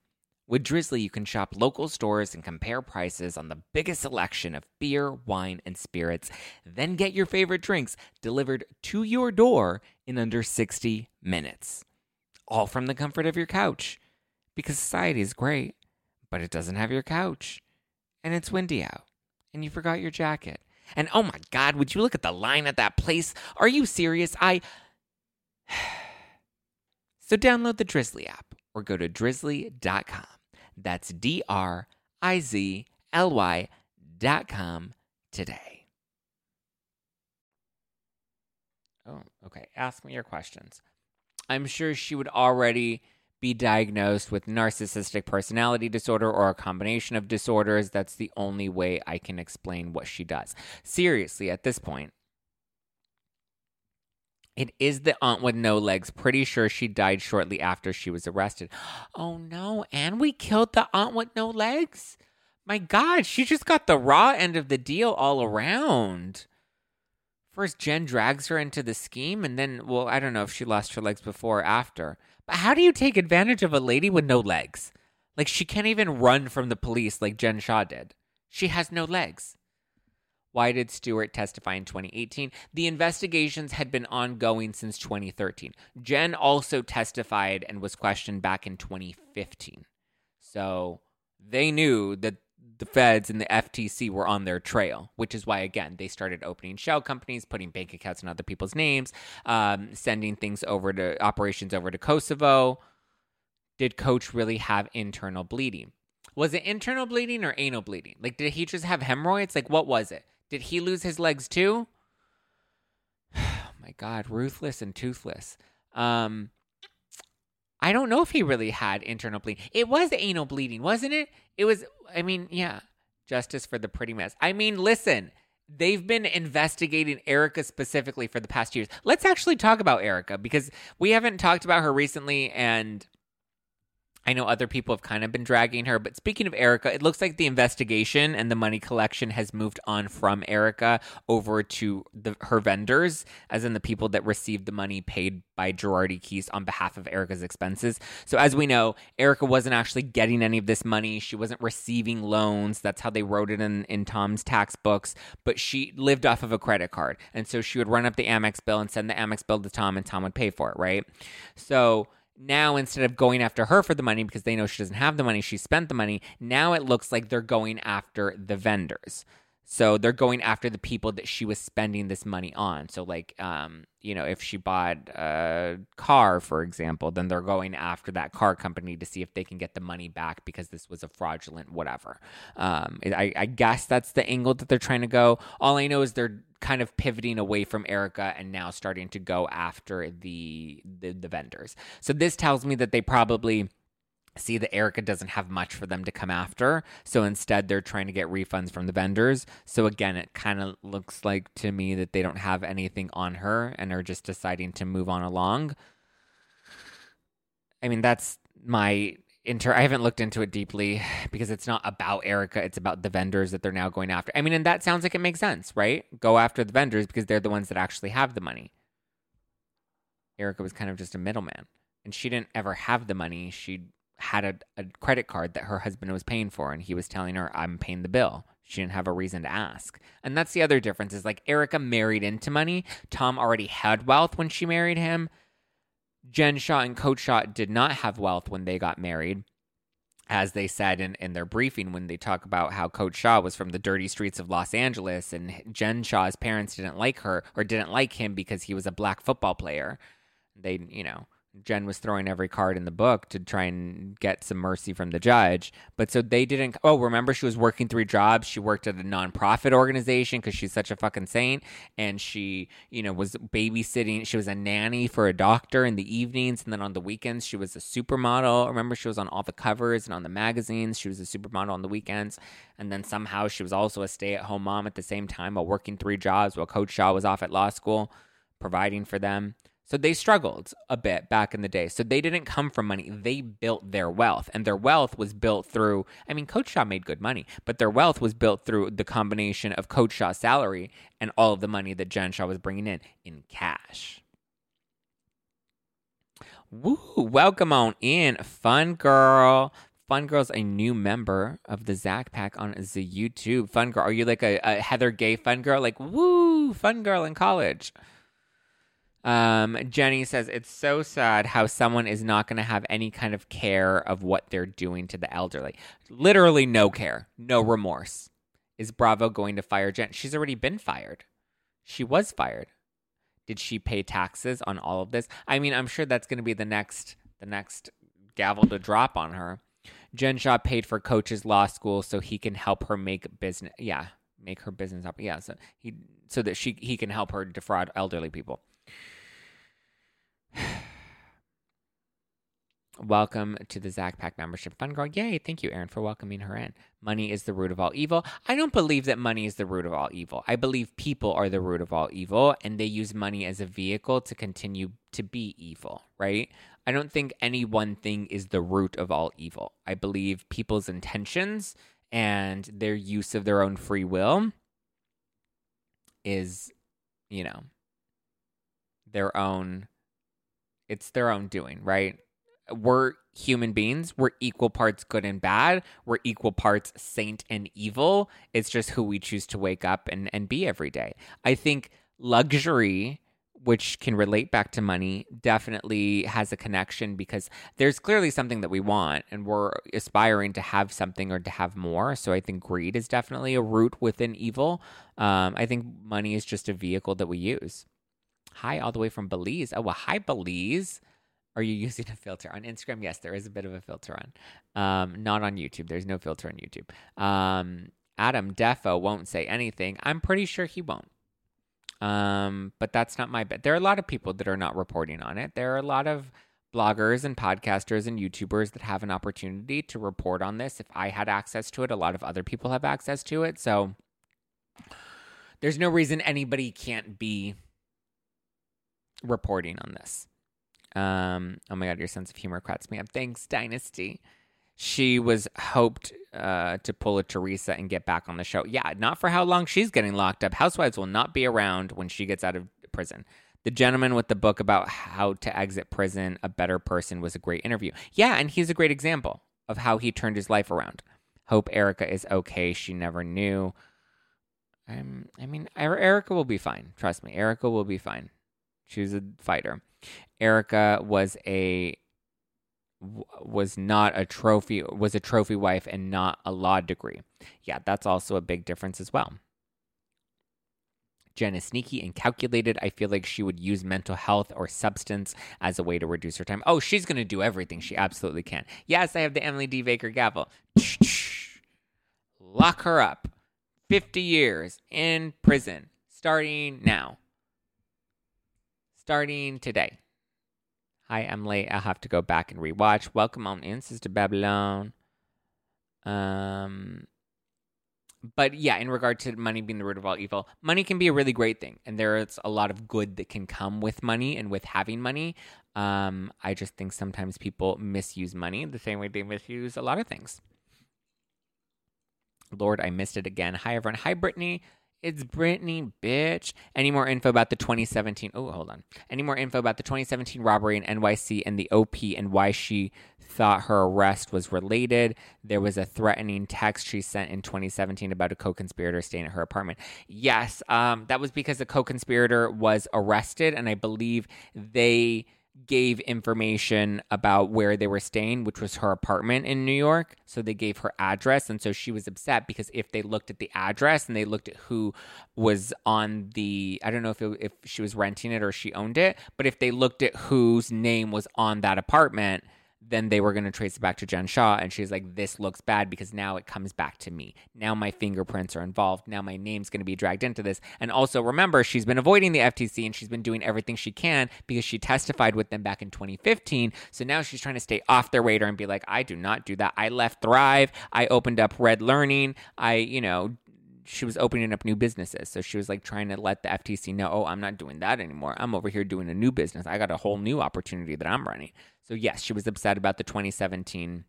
Speaker 2: With Drizzly, you can shop local stores and compare prices on the biggest selection of beer, wine, and spirits, then get your favorite drinks delivered to your door in under 60 minutes. All from the comfort of your couch. Because society is great, but it doesn't have your couch. And it's windy out. And you forgot your jacket. And oh my God, would you look at the line at that place? Are you serious? I. so download the Drizzly app or go to drizzly.com. That's D R I Z L Y dot com today. Oh, okay. Ask me your questions. I'm sure she would already be diagnosed with narcissistic personality disorder or a combination of disorders. That's the only way I can explain what she does. Seriously, at this point, it is the aunt with no legs. Pretty sure she died shortly after she was arrested. Oh no, and we killed the aunt with no legs? My God, she just got the raw end of the deal all around. First, Jen drags her into the scheme, and then, well, I don't know if she lost her legs before or after. But how do you take advantage of a lady with no legs? Like, she can't even run from the police like Jen Shah did. She has no legs. Why did Stuart testify in 2018? The investigations had been ongoing since 2013. Jen also testified and was questioned back in 2015. So they knew that the feds and the FTC were on their trail, which is why, again, they started opening shell companies, putting bank accounts in other people's names, um, sending things over to operations over to Kosovo. Did Coach really have internal bleeding? Was it internal bleeding or anal bleeding? Like, did he just have hemorrhoids? Like, what was it? Did he lose his legs too? Oh my God, ruthless and toothless. Um, I don't know if he really had internal bleeding. It was anal bleeding, wasn't it? It was, I mean, yeah, justice for the pretty mess. I mean, listen, they've been investigating Erika specifically for the past years. Let's actually talk about Erika because we haven't talked about her recently and I know other people have kind of been dragging her, but speaking of Erika, it looks like the investigation and the money collection has moved on from Erika over to the, her vendors, as in the people that received the money paid by Girardi Keese on behalf of Erika's expenses. So, as we know, Erika wasn't actually getting any of this money. She wasn't receiving loans. That's how they wrote it in, in Tom's tax books. But she lived off of a credit card. And so she would run up the Amex bill and send the Amex bill to Tom, and Tom would pay for it, right? So, now instead of going after her for the money because they know she doesn't have the money, she spent the money, now it looks like they're going after the vendors. So they're going after the people that she was spending this money on. So like um, you know, if she bought a car, for example, then they're going after that car company to see if they can get the money back because this was a fraudulent whatever. Um, I, I guess that's the angle that they're trying to go. All I know is they're kind of pivoting away from Erika and now starting to go after the, the, the vendors. So this tells me that they probably see that Erika doesn't have much for them to come after. So instead, they're trying to get refunds from the vendors. So again, it kind of looks like to me that they don't have anything on her and are just deciding to move on along. I mean, that's my inter. I haven't looked into it deeply because it's not about Erika. It's about the vendors that they're now going after. I mean, and that sounds like it makes sense, right? Go after the vendors because they're the ones that actually have the money. Erika was kind of just a middleman. And she didn't ever have the money. She had a, a credit card that her husband was paying for and he was telling her i'm paying the bill. She didn't have a reason to ask. And that's the other difference is like Erika married into money. Tom already had wealth when she married him. Jen Shah and coach Shah did not have wealth when they got married as they said in, in their briefing when they talk about how Coach Shah was from the dirty streets of Los Angeles and Jen Shah's parents didn't like her or didn't like him because he was a black football player. They, you know, Jen was throwing every card in the book to try and get some mercy from the judge. But so they didn't. Oh, remember, she was working three jobs. She worked at a nonprofit organization because she's such a fucking saint. And she, you know, was babysitting. She was a nanny for a doctor in the evenings. And then on the weekends, she was a supermodel. Remember, she was on all the covers and on the magazines. She was a supermodel on the weekends. And then somehow she was also a stay at home mom at the same time while working three jobs while Coach Shah was off at law school providing for them. So they struggled a bit back in the day. So they didn't come from money. They built their wealth. And their wealth was built through, I mean, Coach Shah made good money, but their wealth was built through the combination of Coach Shah's salary and all of the money that Jen Shah was bringing in in cash. Woo! Welcome on in, Fun Girl. Fun Girl's a new member of the Zack Pack on the YouTube. Fun Girl, are you like a, a Heather Gay Fun Girl? Like, woo, Fun Girl in college. Um, Jenny says it's so sad how someone is not going to have any kind of care of what they're doing to the elderly. Literally no care, no remorse. Is Bravo going to fire Jen? She's already been fired. She was fired. Did she pay taxes on all of this? I mean, I'm sure that's going to be the next the next gavel to drop on her. Jen Shah paid for Coach's law school so he can help her make business. Yeah, make her business up. Yeah, so he so that she he can help her defraud elderly people. Welcome to the Zack Pack membership fund girl. Yay, thank you, Aaron, for welcoming her in. Money is the root of all evil. I don't believe that money is the root of all evil. I believe people are the root of all evil, and they use money as a vehicle to continue to be evil, right? I don't think any one thing is the root of all evil. I believe people's intentions and their use of their own free will is, you know, their own it's their own doing, right? We're human beings. We're equal parts good and bad. We're equal parts saint and evil. It's just who we choose to wake up and, and be every day. I think luxury, which can relate back to money, definitely has a connection because there's clearly something that we want and we're aspiring to have something or to have more. So I think greed is definitely a root within evil. Um, I think money is just a vehicle that we use. Hi, all the way from Belize. Oh, well, hi, Belize. Are you using a filter on Instagram? Yes, there is a bit of a filter on. Um, not on YouTube. There's no filter on YouTube. Um, Adam Defo won't say anything. I'm pretty sure he won't. Um, but that's not my bet. There are a lot of people that are not reporting on it. There are a lot of bloggers and podcasters and YouTubers that have an opportunity to report on this. If I had access to it, a lot of other people have access to it. So there's no reason anybody can't be reporting on this. Um, oh my god, your sense of humor cracks me up. Thanks, Dynasty. She was hoped uh, to pull a Teresa and get back on the show. Yeah, not for how long she's getting locked up. Housewives will not be around when she gets out of prison. The gentleman with the book about how to exit prison, a better person, was a great interview. Yeah, and he's a great example of how he turned his life around. Hope Erika is okay. She never knew. Um, I mean, Erika will be fine. Trust me, Erika will be fine. She was a fighter. Erika was a was not a trophy was a trophy wife and not a law degree. Yeah, that's also a big difference as well. Jen is sneaky and calculated. I feel like she would use mental health or substance as a way to reduce her time. Oh, she's going to do everything. She absolutely can. Yes, I have the Emily D. Baker gavel. Lock her up. 50 years in prison starting now starting today. Hi, I'm late. I'll have to go back and rewatch. Welcome on in, Sister Babylon. Um, but yeah, in regard to money being the root of all evil, money can be a really great thing, and there's a lot of good that can come with money and with having money. Um, I just think sometimes people misuse money the same way they misuse a lot of things. Lord, I missed it again. Hi, everyone. Hi, Brittany. It's Brittany, bitch. Any more info about the 2017? Oh, hold on. Any more info about the 2017 robbery in NYC and the OP and why she thought her arrest was related? There was a threatening text she sent in 2017 about a co-conspirator staying at her apartment. Yes, um, that was because the co-conspirator was arrested, and I believe they gave information about where they were staying, which was her apartment in New York. So they gave her address. And so she was upset because if they looked at the address and they looked at who was on the, I don't know if, it, if she was renting it or she owned it, but if they looked at whose name was on that apartment, then they were going to trace it back to Jen Shah. And she's like, this looks bad because now it comes back to me. Now my fingerprints are involved. Now my name's going to be dragged into this. And also remember, she's been avoiding the FTC and she's been doing everything she can because she testified with them back in 2015. So now she's trying to stay off their radar and be like, I do not do that. I left Thrive. I opened up Red Learning. I, you know, she was opening up new businesses. So she was like trying to let the FTC know, oh, I'm not doing that anymore. I'm over here doing a new business. I got a whole new opportunity that I'm running. So, yes, she was upset about the 2017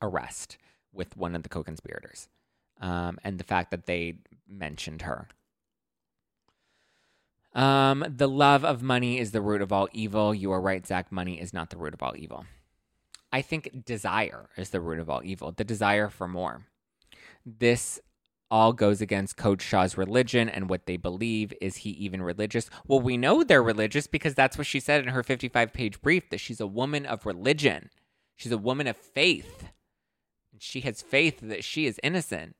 Speaker 2: arrest with one of the co conspirators um, and the fact that they mentioned her. Um, the love of money is the root of all evil. You are right, Zack. Money is not the root of all evil. I think desire is the root of all evil, the desire for more. This all goes against Coach Shah's religion and what they believe. Is he even religious? Well, we know they're religious because that's what she said in her 55 page brief that she's a woman of religion. She's a woman of faith. And she has faith that she is innocent.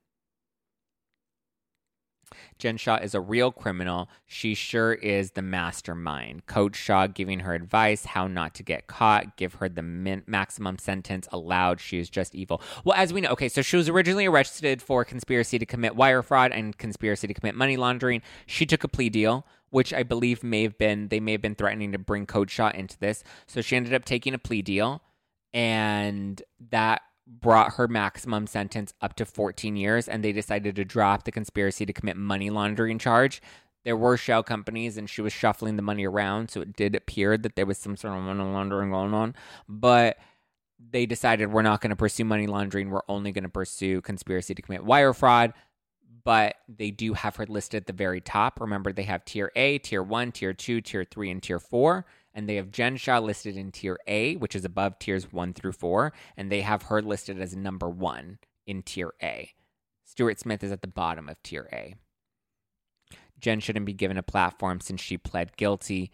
Speaker 2: Jen Shah is a real criminal. She sure is the mastermind. Coach Shah giving her advice how not to get caught, give her the min- maximum sentence allowed. She is just evil. Well, as we know, okay, so she was originally arrested for conspiracy to commit wire fraud and conspiracy to commit money laundering. She took a plea deal, which I believe may have been, they may have been threatening to bring Coach Shah into this. So she ended up taking a plea deal, and that brought her maximum sentence up to 14 years and they decided to drop the conspiracy to commit money laundering charge. There were shell companies and she was shuffling the money around, so it did appear that there was some sort of money laundering going on. But they decided we're not going to pursue money laundering, we're only going to pursue conspiracy to commit wire fraud. But they do have her listed at the very top. Remember, they have tier A, tier one, tier two, tier three, and tier four and they have Jen Shah listed in tier A, which is above tiers one through four, and they have her listed as number one in tier A. Stuart Smith is at the bottom of tier A. Jen shouldn't be given a platform since she pled guilty.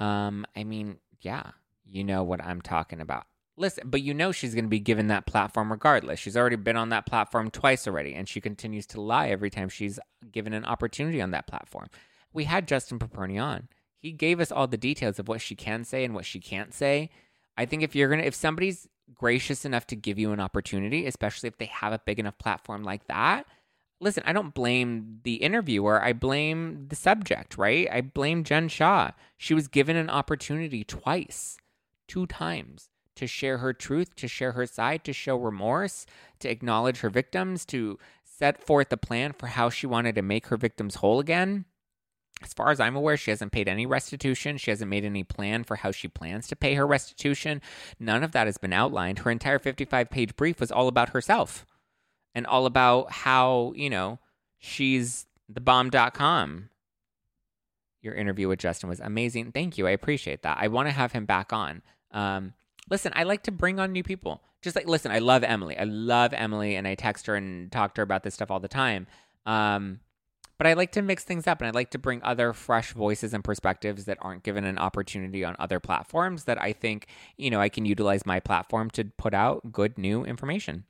Speaker 2: Um, I mean, yeah, you know what I'm talking about. Listen, but you know she's going to be given that platform regardless. She's already been on that platform twice already, and she continues to lie every time she's given an opportunity on that platform. We had Justin Paperny on he gave us all the details of what she can say and what she can't say. I think if you're gonna, if somebody's gracious enough to give you an opportunity, especially if they have a big enough platform like that, listen, I don't blame the interviewer. I blame the subject, right? I blame Jen Shah. She was given an opportunity twice, two times to share her truth, to share her side, to show remorse, to acknowledge her victims, to set forth a plan for how she wanted to make her victims whole again. As far as I'm aware, she hasn't paid any restitution. She hasn't made any plan for how she plans to pay her restitution. None of that has been outlined. Her entire 55 page brief was all about herself and all about how, you know, she's the bomb.com. Your interview with Justin was amazing. Thank you. I appreciate that. I want to have him back on. Um, listen, I like to bring on new people. Just like, listen, I love Emily. I love Emily, and I text her and talk to her about this stuff all the time. Um, but I like to mix things up and I like to bring other fresh voices and perspectives that aren't given an opportunity on other platforms that I think, you know, I can utilize my platform to put out good new information.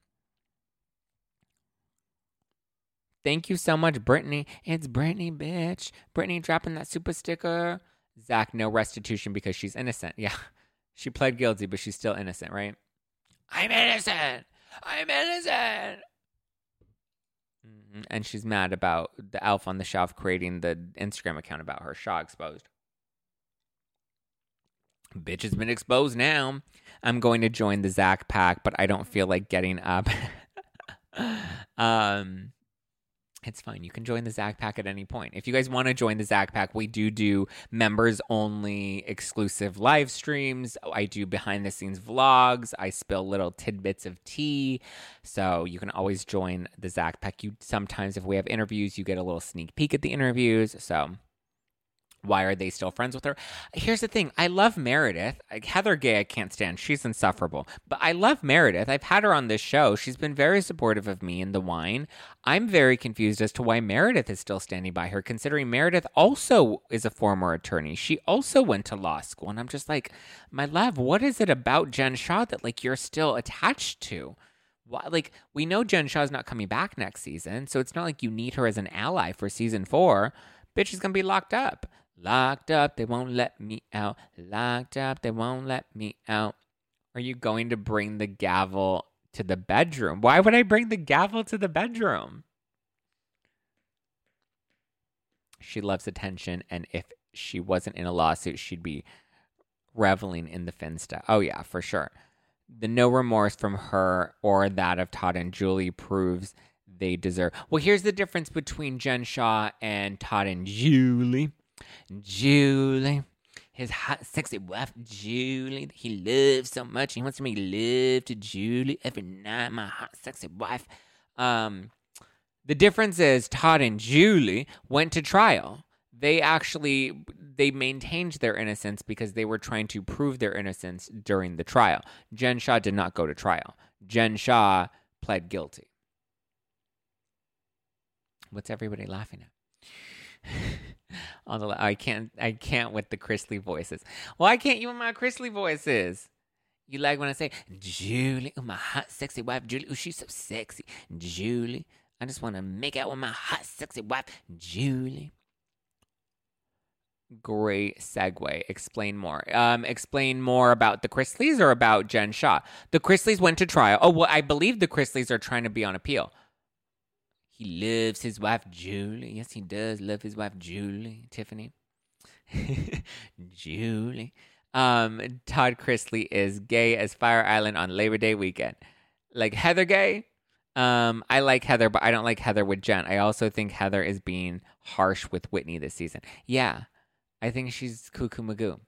Speaker 2: Thank you so much, Brittany. It's Brittany, bitch. Brittany dropping that super sticker. Zack, no restitution because she's innocent. Yeah. She pled guilty, but she's still innocent, right? I'm innocent. I'm innocent. And she's mad about the elf on the shelf creating the Instagram account about her. Shah exposed. Bitch has been exposed now. I'm going to join the Zack pack, but I don't feel like getting up. um, it's fine. You can join the Zack Pack at any point. If you guys want to join the Zack Pack, we do do members only exclusive live streams. I do behind the scenes vlogs. I spill little tidbits of tea. So you can always join the Zack Pack. You sometimes, if we have interviews, you get a little sneak peek at the interviews. So Why are they still friends with her? Here's the thing. I love Meredith. Heather Gay, I can't stand. She's insufferable. But I love Meredith. I've had her on this show. She's been very supportive of me and the wine. I'm very confused as to why Meredith is still standing by her, considering Meredith also is a former attorney. She also went to law school. And I'm just like, my love, what is it about Jen Shah that like you're still attached to? Why, like we know Jen Shah's not coming back next season, so it's not like you need her as an ally for season four. Bitch is gonna be locked up. Locked up, they won't let me out. Locked up, they won't let me out. Are you going to bring the gavel to the bedroom? Why would I bring the gavel to the bedroom? She loves attention, and if she wasn't in a lawsuit, she'd be reveling in the Finsta. Oh, yeah, for sure. The no remorse from her or that of Todd and Julie proves they deserve. Well, here's the difference between Jen Shah and Todd and Julie. Julie, his hot, sexy wife, Julie, that he loves so much. He wants to make love to Julie every night, my hot, sexy wife. Um, the difference is Todd and Julie went to trial. They actually they maintained their innocence because they were trying to prove their innocence during the trial. Jen Shah did not go to trial. Jen Shah pled guilty. What's everybody laughing at? On the I can't I can't with the Chrisley voices. Why can't you with my Chrisley voices? You like when I say Julie, oh, my hot sexy wife Julie. Oh, she's so sexy, Julie. I just want to make out with my hot sexy wife Julie. Great segue. Explain more. Um, explain more about the Chrisleys or about Jen Shah. The Chrisleys went to trial. Oh, well, I believe the Chrisleys are trying to be on appeal. He loves his wife Julie. Yes, he does love his wife Julie. Tiffany. Julie. Um, Todd Chrisley is gay as Fire Island on Labor Day weekend. Like Heather gay. Um, I like Heather, but I don't like Heather with Jen. I also think Heather is being harsh with Whitney this season. Yeah, I think she's cuckoo magoo,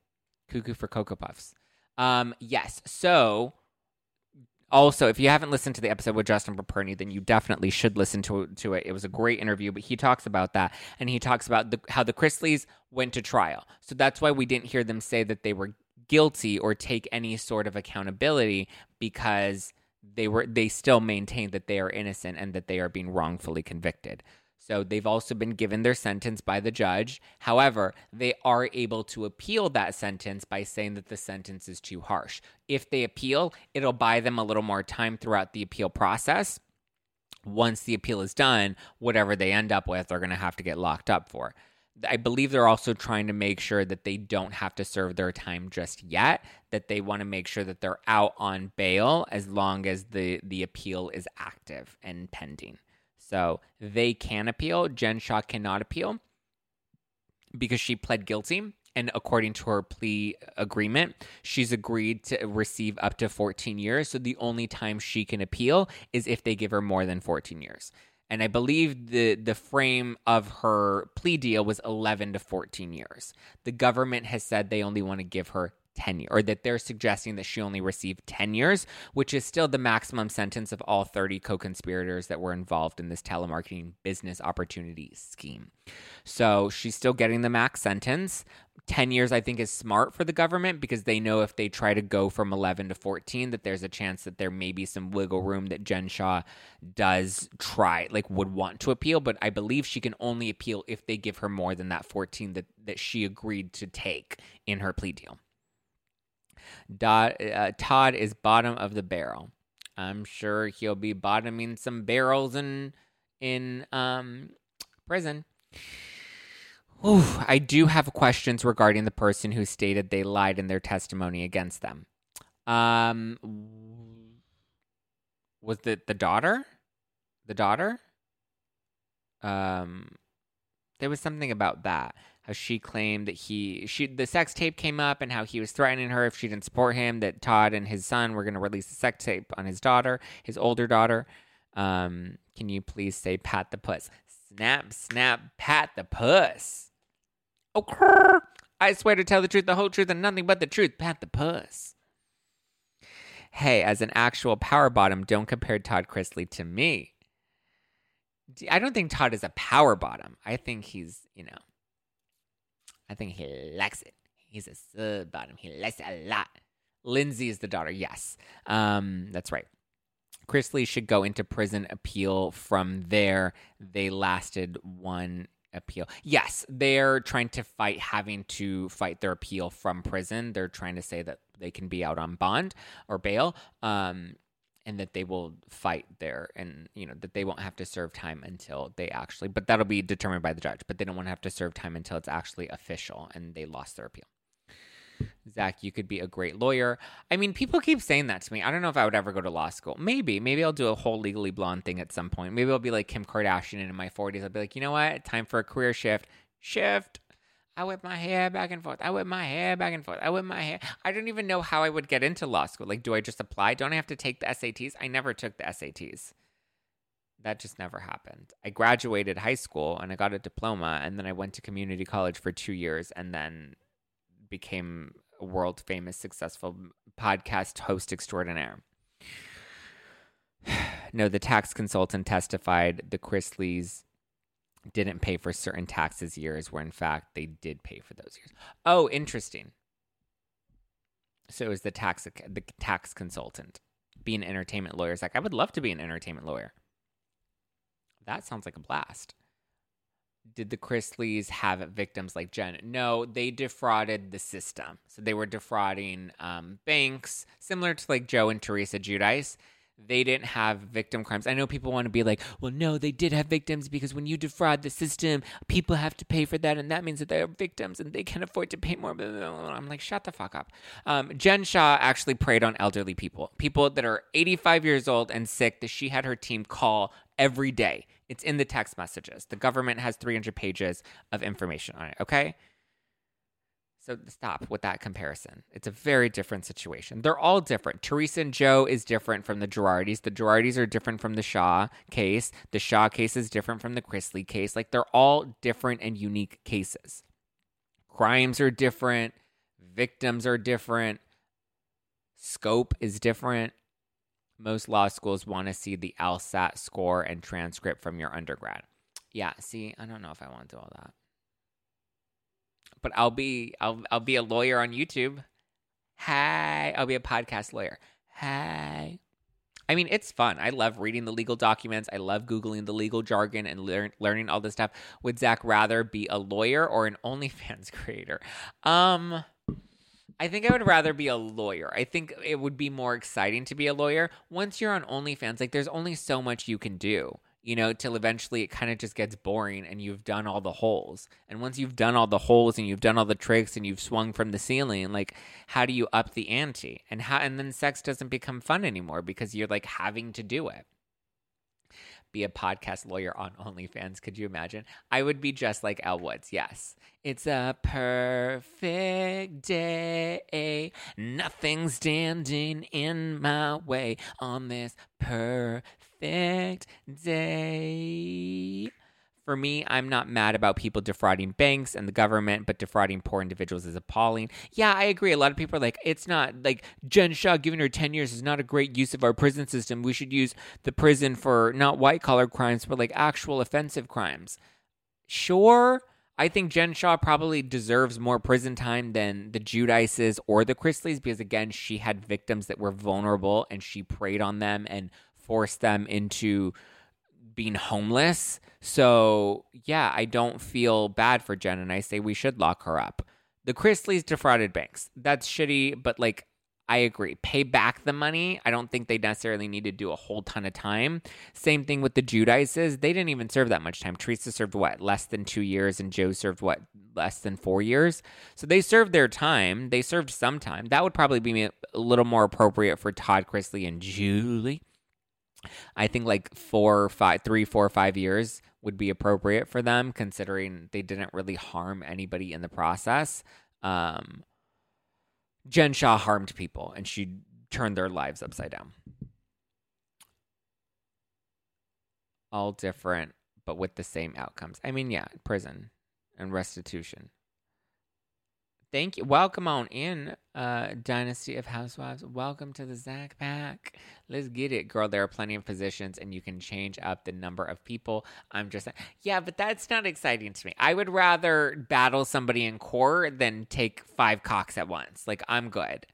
Speaker 2: cuckoo for Cocoa Puffs. Um, yes. So, also, if you haven't listened to the episode with Justin Paperny, then you definitely should listen to to it. It was a great interview, but he talks about that, and he talks about the, how the Chrisleys went to trial. So that's why we didn't hear them say that they were guilty or take any sort of accountability because they were they still maintain that they are innocent and that they are being wrongfully convicted. So they've also been given their sentence by the judge. However, they are able to appeal that sentence by saying that the sentence is too harsh. If they appeal, it'll buy them a little more time throughout the appeal process. Once the appeal is done, whatever they end up with, they're going to have to get locked up for. I believe they're also trying to make sure that they don't have to serve their time just yet, that they want to make sure that they're out on bail as long as the, the appeal is active and pending. So they can appeal. Jen Shah cannot appeal because she pled guilty. And according to her plea agreement, she's agreed to receive up to 14 years. So the only time she can appeal is if they give her more than 14 years. And I believe the the frame of her plea deal was 11 to 14 years. The government has said they only want to give her 10 years, or that they're suggesting that she only received 10 years, which is still the maximum sentence of all 30 co conspirators that were involved in this telemarketing business opportunity scheme. So she's still getting the max sentence. 10 years, I think, is smart for the government because they know if they try to go from 11 to 14, that there's a chance that there may be some wiggle room that Jen Shah does try, like would want to appeal. But I believe she can only appeal if they give her more than that 14 that, that she agreed to take in her plea deal. Uh, Todd is bottom of the barrel. I'm sure he'll be bottoming some barrels in in um, prison. Ooh, I do have questions regarding the person who stated they lied in their testimony against them. Um, was it the daughter? The daughter? Um, there was something about that how she claimed that he she the sex tape came up and how he was threatening her if she didn't support him that Todd and his son were going to release the sex tape on his daughter, his older daughter. Um, can you please say pat the puss? Snap, snap, pat the puss. Oh, I swear to tell the truth, the whole truth, and nothing but the truth. Pat the puss. Hey, as an actual power bottom, don't compare Todd Chrisley to me. I don't think Todd is a power bottom. I think he's, you know, I think he likes it. He's a sub bottom. He likes it a lot. Lindsay is the daughter. Yes, um, that's right. Chrisley should go into prison appeal from there. They lasted one appeal. Yes, they're trying to fight having to fight their appeal from prison. They're trying to say that they can be out on bond or bail. Um, and that they will fight there and you know that they won't have to serve time until they actually but that'll be determined by the judge but they don't want to have to serve time until it's actually official and they lost their appeal Zack, you could be a great lawyer. I mean, people keep saying that to me. I don't know if I would ever go to law school. Maybe. Maybe I'll do a whole legally blonde thing at some point. Maybe I'll be like Kim Kardashian and in my 40s. I'll be like, you know what? Time for a career shift. Shift. I whip my hair back and forth. I whip my hair back and forth. I whip my hair. I don't even know how I would get into law school. Like, do I just apply? Don't I have to take the SATs? I never took the SATs. That just never happened. I graduated high school and I got a diploma, and then I went to community college for two years and then became a world famous, successful podcast host extraordinaire. no, the tax consultant testified the Chrisleys didn't pay for certain taxes years where in fact they did pay for those years. Oh, interesting. So was the tax the tax consultant. Be an entertainment lawyer. It's like I would love to be an entertainment lawyer. That sounds like a blast. Did the Chrisleys have victims like Jen? No, they defrauded the system. So they were defrauding um, banks, similar to like Joe and Teresa Giudice they didn't have victim crimes. I know people want to be like, well, no, they did have victims because when you defraud the system, people have to pay for that, and that means that they're victims and they can't afford to pay more. I'm like, shut the fuck up. Um, Jen Shah actually preyed on elderly people, people that are 85 years old and sick that she had her team call every day. It's in the text messages. The government has 300 pages of information on it, okay? So stop with that comparison. It's a very different situation. They're all different. Teresa and Joe is different from the Girardis. The Girardis are different from the Shah case. The Shah case is different from the Chrisley case. Like they're all different and unique cases. Crimes are different. Victims are different. Scope is different. Most law schools want to see the LSAT score and transcript from your undergrad. Yeah, see, I don't know if I want to do all that but I'll be I'll I'll be a lawyer on YouTube. Hi, I'll be a podcast lawyer. Hi. I mean, it's fun. I love reading the legal documents. I love Googling the legal jargon and lear- learning all this stuff. Would Zack rather be a lawyer or an OnlyFans creator? Um, I think I would rather be a lawyer. I think it would be more exciting to be a lawyer. Once you're on OnlyFans, like, there's only so much you can do you know, till eventually it kind of just gets boring and you've done all the holes. And once you've done all the holes and you've done all the tricks and you've swung from the ceiling, like how do you up the ante? And how and then sex doesn't become fun anymore because you're like having to do it. Be a podcast lawyer on OnlyFans, could you imagine? I would be just like Elle Woods, yes. It's a perfect day. Nothing's standing in my way on this perfect perfect day. For me, I'm not mad about people defrauding banks and the government, but defrauding poor individuals is appalling. Yeah, I agree. A lot of people are like, it's not like Jen Shah giving her 10 years is not a great use of our prison system. We should use the prison for not white collar crimes, but like actual offensive crimes. Sure. I think Jen Shah probably deserves more prison time than the Giudices or the Chrisleys because, again, she had victims that were vulnerable and she preyed on them and force them into being homeless. So, yeah, I don't feel bad for Jen and I say we should lock her up. The Chrisleys defrauded banks. That's shitty, but like I agree. Pay back the money. I don't think they necessarily need to do a whole ton of time. Same thing with the Giudices. They didn't even serve that much time. Teresa served what? Less than two years, and Joe served what? Less than four years. So they served their time. They served some time. That would probably be a little more appropriate for Todd Chrisley and Julie. I think like four, five, three, four, five years would be appropriate for them, considering they didn't really harm anybody in the process. Um, Jen Shah harmed people, and she turned their lives upside down. All different, but with the same outcomes. I mean, yeah, prison and restitution. Thank you. Welcome on in, uh, Dynasty of Housewives. Welcome to the Zack Pack. Let's get it, girl. There are plenty of positions, and you can change up the number of people. I'm just, yeah, but that's not exciting to me. I would rather battle somebody in core than take five cocks at once. Like, I'm good.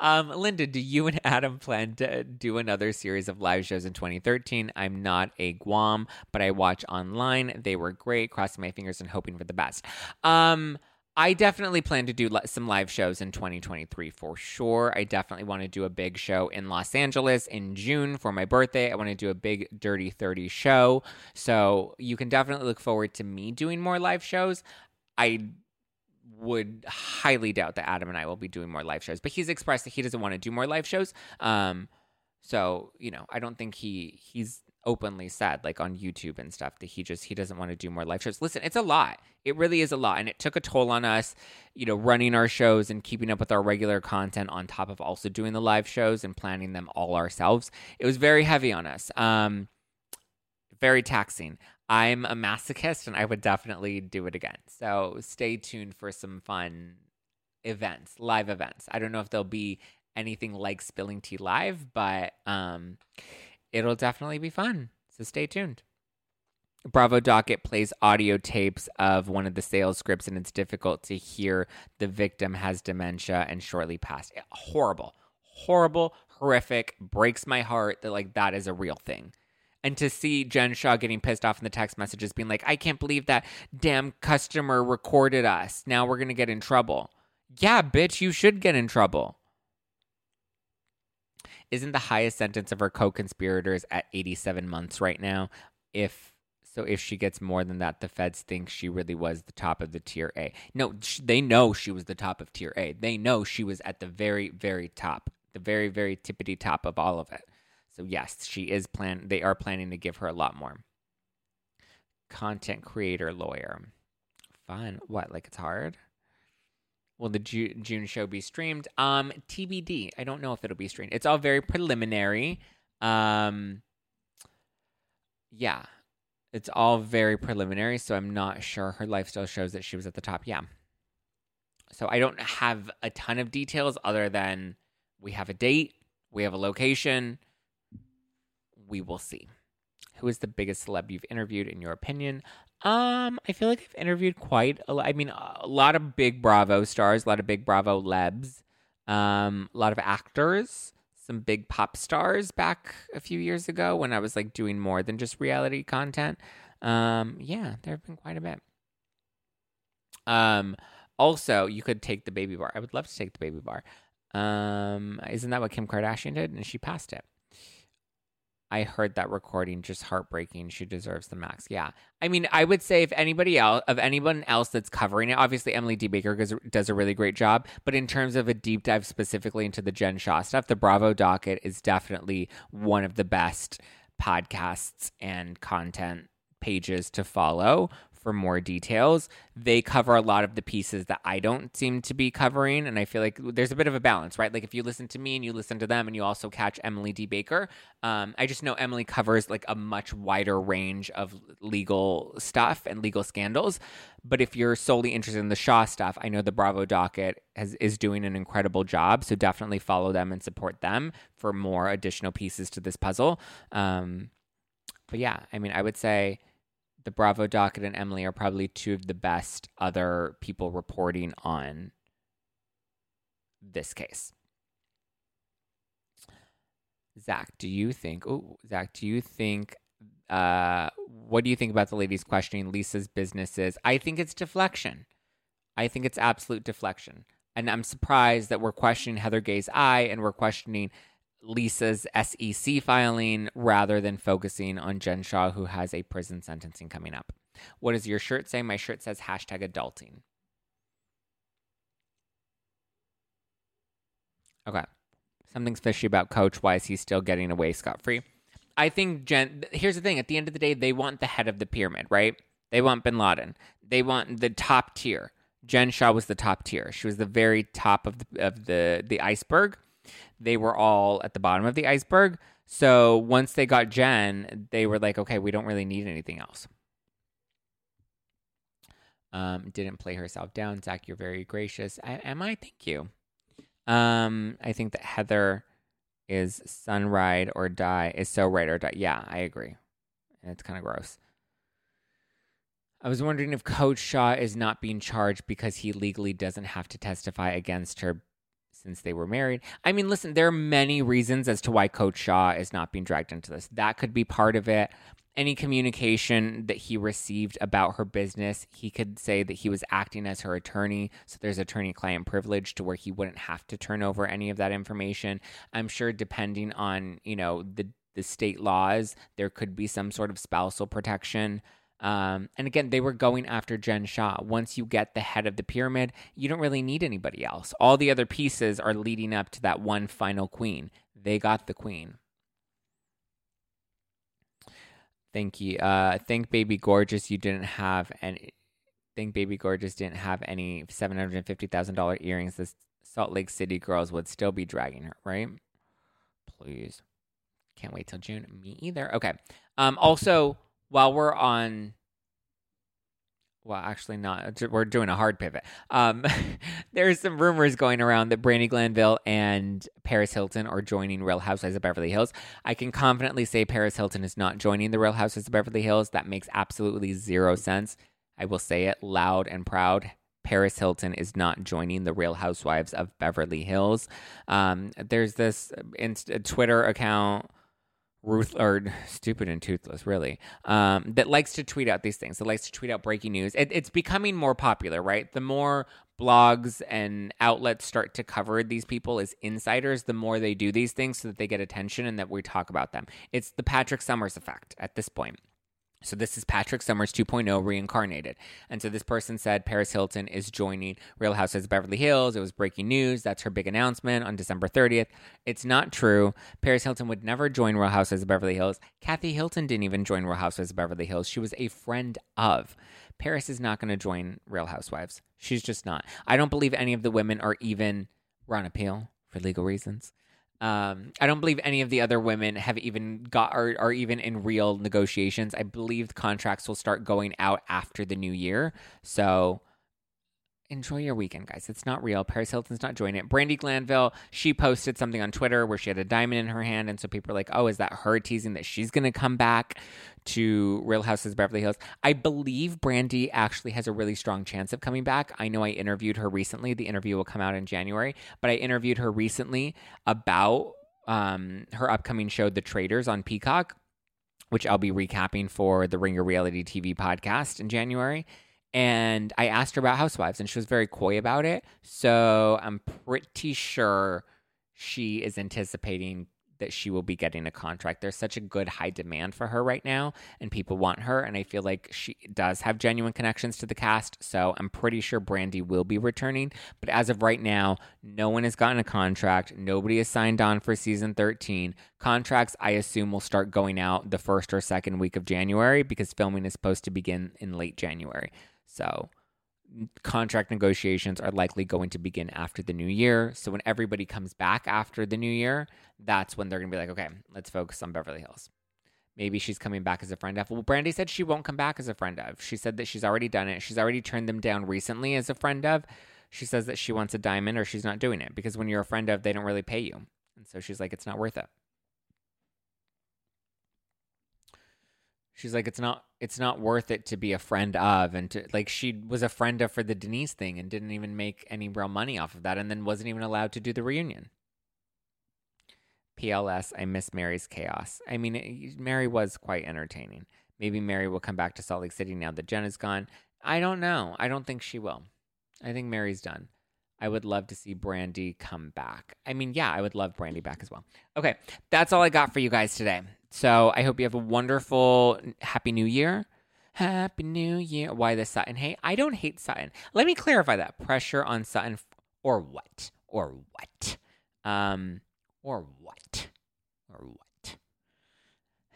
Speaker 2: Um, Linda, do you and Adam plan to do another series of live shows in 2013? I'm not a Guam, but I watch online. They were great. Crossing my fingers and hoping for the best. Um, I definitely plan to do some live shows in 2023 for sure. I definitely want to do a big show in Los Angeles in June for my birthday. I want to do a big Dirty 30 show. So you can definitely look forward to me doing more live shows. I would highly doubt that Adam and I will be doing more live shows. But he's expressed that he doesn't want to do more live shows. Um, so you know, I don't think he he's openly said like on YouTube and stuff that he just he doesn't want to do more live shows. Listen, it's a lot. It really is a lot, and it took a toll on us. You know, running our shows and keeping up with our regular content on top of also doing the live shows and planning them all ourselves. It was very heavy on us. Um, very taxing. I'm a masochist and I would definitely do it again. So stay tuned for some fun events, live events. I don't know if there'll be anything like Spilling Tea Live, but um, it'll definitely be fun. So stay tuned. Bravo Docket plays audio tapes of one of the sales scripts, and it's difficult to hear the victim has dementia and shortly passed. Horrible, horrible, horrific. Breaks my heart that like that is a real thing and to see Jen Shah getting pissed off in the text messages, being like, I can't believe that damn customer recorded us. Now we're going to get in trouble. Yeah, bitch, you should get in trouble. Isn't the highest sentence of her co conspirators at 87 months right now? If so, if she gets more than that, the feds think she really was the top of the tier A. No, they know she was the top of tier A. They know she was at the very, very top, the very, very tippity top of all of it. So yes, she is plan. They are planning to give her a lot more. Content creator lawyer, fun. What? Like it's hard. Will the Ju- June show be streamed? Um, TBD. I don't know if it'll be streamed. It's all very preliminary. Um, yeah, it's all very preliminary. So I'm not sure. Her lifestyle shows that she was at the top. Yeah. So I don't have a ton of details other than we have a date, we have a location, we will see. Who is the biggest celeb you've interviewed in your opinion? Um, I feel like I've interviewed quite a lot. I mean, a lot of big Bravo stars, a lot of big Bravo lebs, um, a lot of actors, some big pop stars back a few years ago when I was like doing more than just reality content. Um, yeah, there have been quite a bit. Um, also, you could take the baby bar. I would love to take the baby bar. Um, isn't that what Kim Kardashian did? And she passed it. I heard that recording just heartbreaking. She deserves the max. Yeah. I mean, I would say if anybody else, of anyone else that's covering it, obviously Emily D. Baker does, does a really great job. But in terms of a deep dive specifically into the Jen Shah stuff, the Bravo docket is definitely one of the best podcasts and content pages to follow for more details. They cover a lot of the pieces that I don't seem to be covering. And I feel like there's a bit of a balance, right? Like if you listen to me and you listen to them and you also catch Emily D. Baker, um, I just know Emily covers like a much wider range of legal stuff and legal scandals. But if you're solely interested in the Shah stuff, I know the Bravo docket has, is doing an incredible job. So definitely follow them and support them for more additional pieces to this puzzle. Um, but yeah, I mean, I would say the Bravo docket and Emily are probably two of the best other people reporting on this case. Zach, do you think? Oh, Zach, do you think? Uh, what do you think about the ladies questioning Lisa's businesses? I think it's deflection. I think it's absolute deflection, and I'm surprised that we're questioning Heather Gay's eye and we're questioning Lisa's SEC filing rather than focusing on Jen Shah, who has a prison sentencing coming up. What does your shirt say? My shirt says hashtag adulting. Okay. Something's fishy about Coach. Why is he still getting away scot free? I think Jen, here's the thing at the end of the day, they want the head of the pyramid, right? They want bin Laden. They want the top tier. Jen Shah was the top tier. She was the very top of the, of the, the iceberg they were all at the bottom of the iceberg. So once they got Jen, they were like, okay, we don't really need anything else. Um, didn't play herself down. Zach, you're very gracious. I, am I? Thank you. Um, I think that Heather is sun ride or die is so ride or die. Yeah, I agree. And it's kind of gross. I was wondering if Coach Shah is not being charged because he legally doesn't have to testify against her since they were married. I mean, listen, there are many reasons as to why Coach Shah is not being dragged into this. That could be part of it. Any communication that he received about her business, he could say that he was acting as her attorney. So there's attorney client privilege to where he wouldn't have to turn over any of that information. I'm sure, depending on, you know, the, the state laws, there could be some sort of spousal protection. Um, and again, they were going after Jen Shah. Once you get the head of the pyramid, you don't really need anybody else. All the other pieces are leading up to that one final queen. They got the queen. Thank you. Uh, thank Baby Gorgeous. You didn't have any. Thank Baby Gorgeous didn't have any seven hundred and fifty thousand dollar earrings. The Salt Lake City girls would still be dragging her, right? Please. Can't wait till June. Me either. Okay. Um. Also while we're on well, actually not. We're doing a hard pivot. Um, there's some rumors going around that Brandi Glanville and Paris Hilton are joining Real Housewives of Beverly Hills. I can confidently say Paris Hilton is not joining the Real Housewives of Beverly Hills. That makes absolutely zero sense. I will say it loud and proud. Paris Hilton is not joining the Real Housewives of Beverly Hills. Um, there's this inst- Twitter account Ruth or stupid and toothless, really, um, that likes to tweet out these things. That likes to tweet out breaking news. It, it's becoming more popular, right? The more blogs and outlets start to cover these people as insiders, the more they do these things so that they get attention and that we talk about them. It's the Patrick Summers effect at this point. So this is Patrick Summers 2.0 reincarnated. And so this person said Paris Hilton is joining Real Housewives of Beverly Hills. It was breaking news. That's her big announcement on December 30th. It's not true. Paris Hilton would never join Real Housewives of Beverly Hills. Kathy Hilton didn't even join Real Housewives of Beverly Hills. She was a friend of. Paris is not going to join Real Housewives. She's just not. I don't believe any of the women are even on appeal for legal reasons. Um, I don't believe any of the other women have even got are, are even in real negotiations. I believe the contracts will start going out after the new year. So enjoy your weekend, guys. It's not real. Paris Hilton's not joining it. Brandi Glanville, she posted something on Twitter where she had a diamond in her hand. And so people are like, oh, is that her teasing that she's going to come back to Real Houses Beverly Hills? I believe Brandi actually has a really strong chance of coming back. I know I interviewed her recently. The interview will come out in January, but I interviewed her recently about um, her upcoming show, The Traitors, on Peacock. Which I'll be recapping for the Ringer Reality TV podcast in January and I asked her about Housewives, and she was very coy about it. So I'm pretty sure she is anticipating that she will be getting a contract. There's such a good high demand for her right now, and people want her. And I feel like she does have genuine connections to the cast. So I'm pretty sure Brandi will be returning. But as of right now, no one has gotten a contract. Nobody has signed on for season 13. Contracts, I assume, will start going out the first or second week of January because filming is supposed to begin in late January. So contract negotiations are likely going to begin after the new year. So when everybody comes back after the new year, that's when they're going to be like, okay, let's focus on Beverly Hills. Maybe she's coming back as a friend of. Well, Brandi said she won't come back as a friend of. She said that she's already done it. She's already turned them down recently as a friend of. She says that she wants a diamond or she's not doing it because when you're a friend of, they don't really pay you. And so she's like, it's not worth it. She's like it's not it's not worth it to be a friend of and to like she was a friend of for the Denise thing and didn't even make any real money off of that and then wasn't even allowed to do the reunion. PLS, I miss Mary's chaos. I mean, eh, it, Mary was quite entertaining. Maybe Mary will come back to Salt Lake City now that Jen is gone. I don't know. I don't think she will. I think Mary's done. I would love to see Brandi come back. I mean, yeah, I would love Brandi back as well. Okay, that's all I got for you guys today. So I hope you have a wonderful, happy new year. Happy New Year. Why the Sutton hate? I don't hate Sutton. Let me clarify that. Pressure on Sutton or what? Or what? Um, or what? Or what?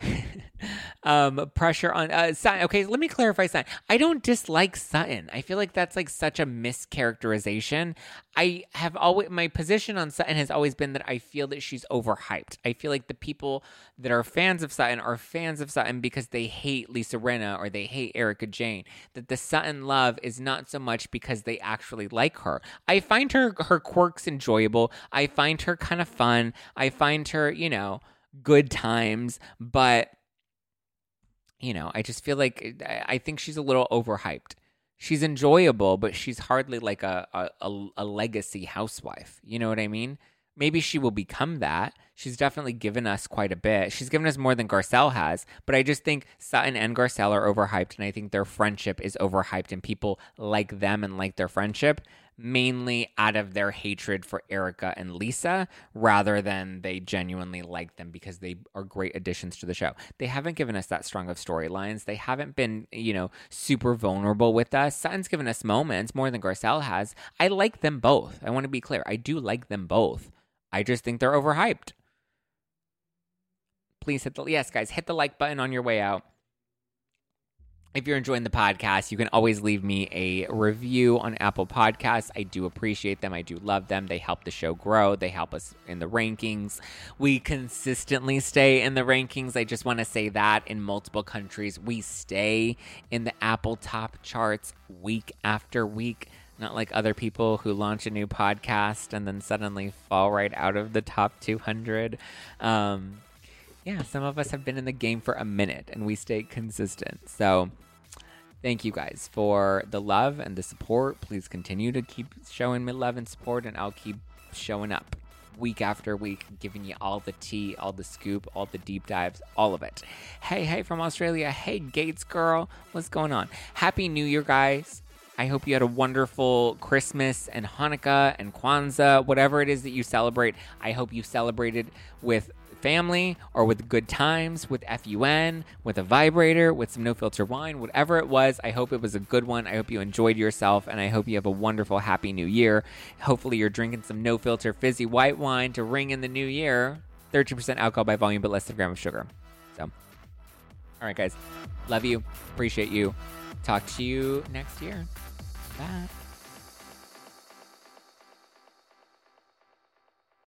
Speaker 2: um, pressure on uh, Sutton. Okay, let me clarify Sutton. I don't dislike Sutton. I feel like that's like such a mischaracterization. I have always my position on Sutton has always been that I feel that she's overhyped. I feel like the people that are fans of Sutton are fans of Sutton because they hate Lisa Rinna or they hate Erika Jayne. That the Sutton love is not so much because they actually like her. I find her her quirks enjoyable. I find her kind of fun. I find her, you know, good times, but you know, I just feel like I think she's a little overhyped. She's enjoyable, but she's hardly like a, a, a legacy housewife. You know what I mean? Maybe she will become that. She's definitely given us quite a bit. She's given us more than Garcelle has, but I just think Sutton and Garcelle are overhyped, and I think their friendship is overhyped, and people like them and like their friendship mainly out of their hatred for Erika and Lisa rather than they genuinely like them because they are great additions to the show. They haven't given us that strong of storylines. They haven't been, you know, super vulnerable with us. Sutton's given us moments more than Garcelle has. I like them both. I want to be clear. I do like them both. I just think they're overhyped. Please hit the yes, guys, hit the like button on your way out if you're enjoying the podcast, you can always leave me a review on Apple Podcasts. I do appreciate them. I do love them. They help the show grow, they help us in the rankings. We consistently stay in the rankings. I just want to say that in multiple countries, we stay in the Apple top charts week after week. Not like other people who launch a new podcast and then suddenly fall right out of the top 200. Um, yeah, some of us have been in the game for a minute and we stay consistent. So thank you guys for the love and the support. Please continue to keep showing me love and support, and I'll keep showing up week after week, giving you all the tea, all the scoop, all the deep dives, all of it. Hey, hey from Australia. Hey, Gates girl. What's going on? Happy New Year, guys. I hope you had a wonderful Christmas and Hanukkah and Kwanzaa, whatever it is that you celebrate. I hope you celebrated with family or with good times, with FUN, with a vibrator, with some no filter wine, whatever it was. I hope it was a good one. I hope you enjoyed yourself and I hope you have a wonderful, happy new year. Hopefully, you're drinking some no filter fizzy white wine to ring in the new year. 13% alcohol by volume, but less than a gram of sugar. So, all right, guys. Love you. Appreciate you. Talk to you next year. Bye.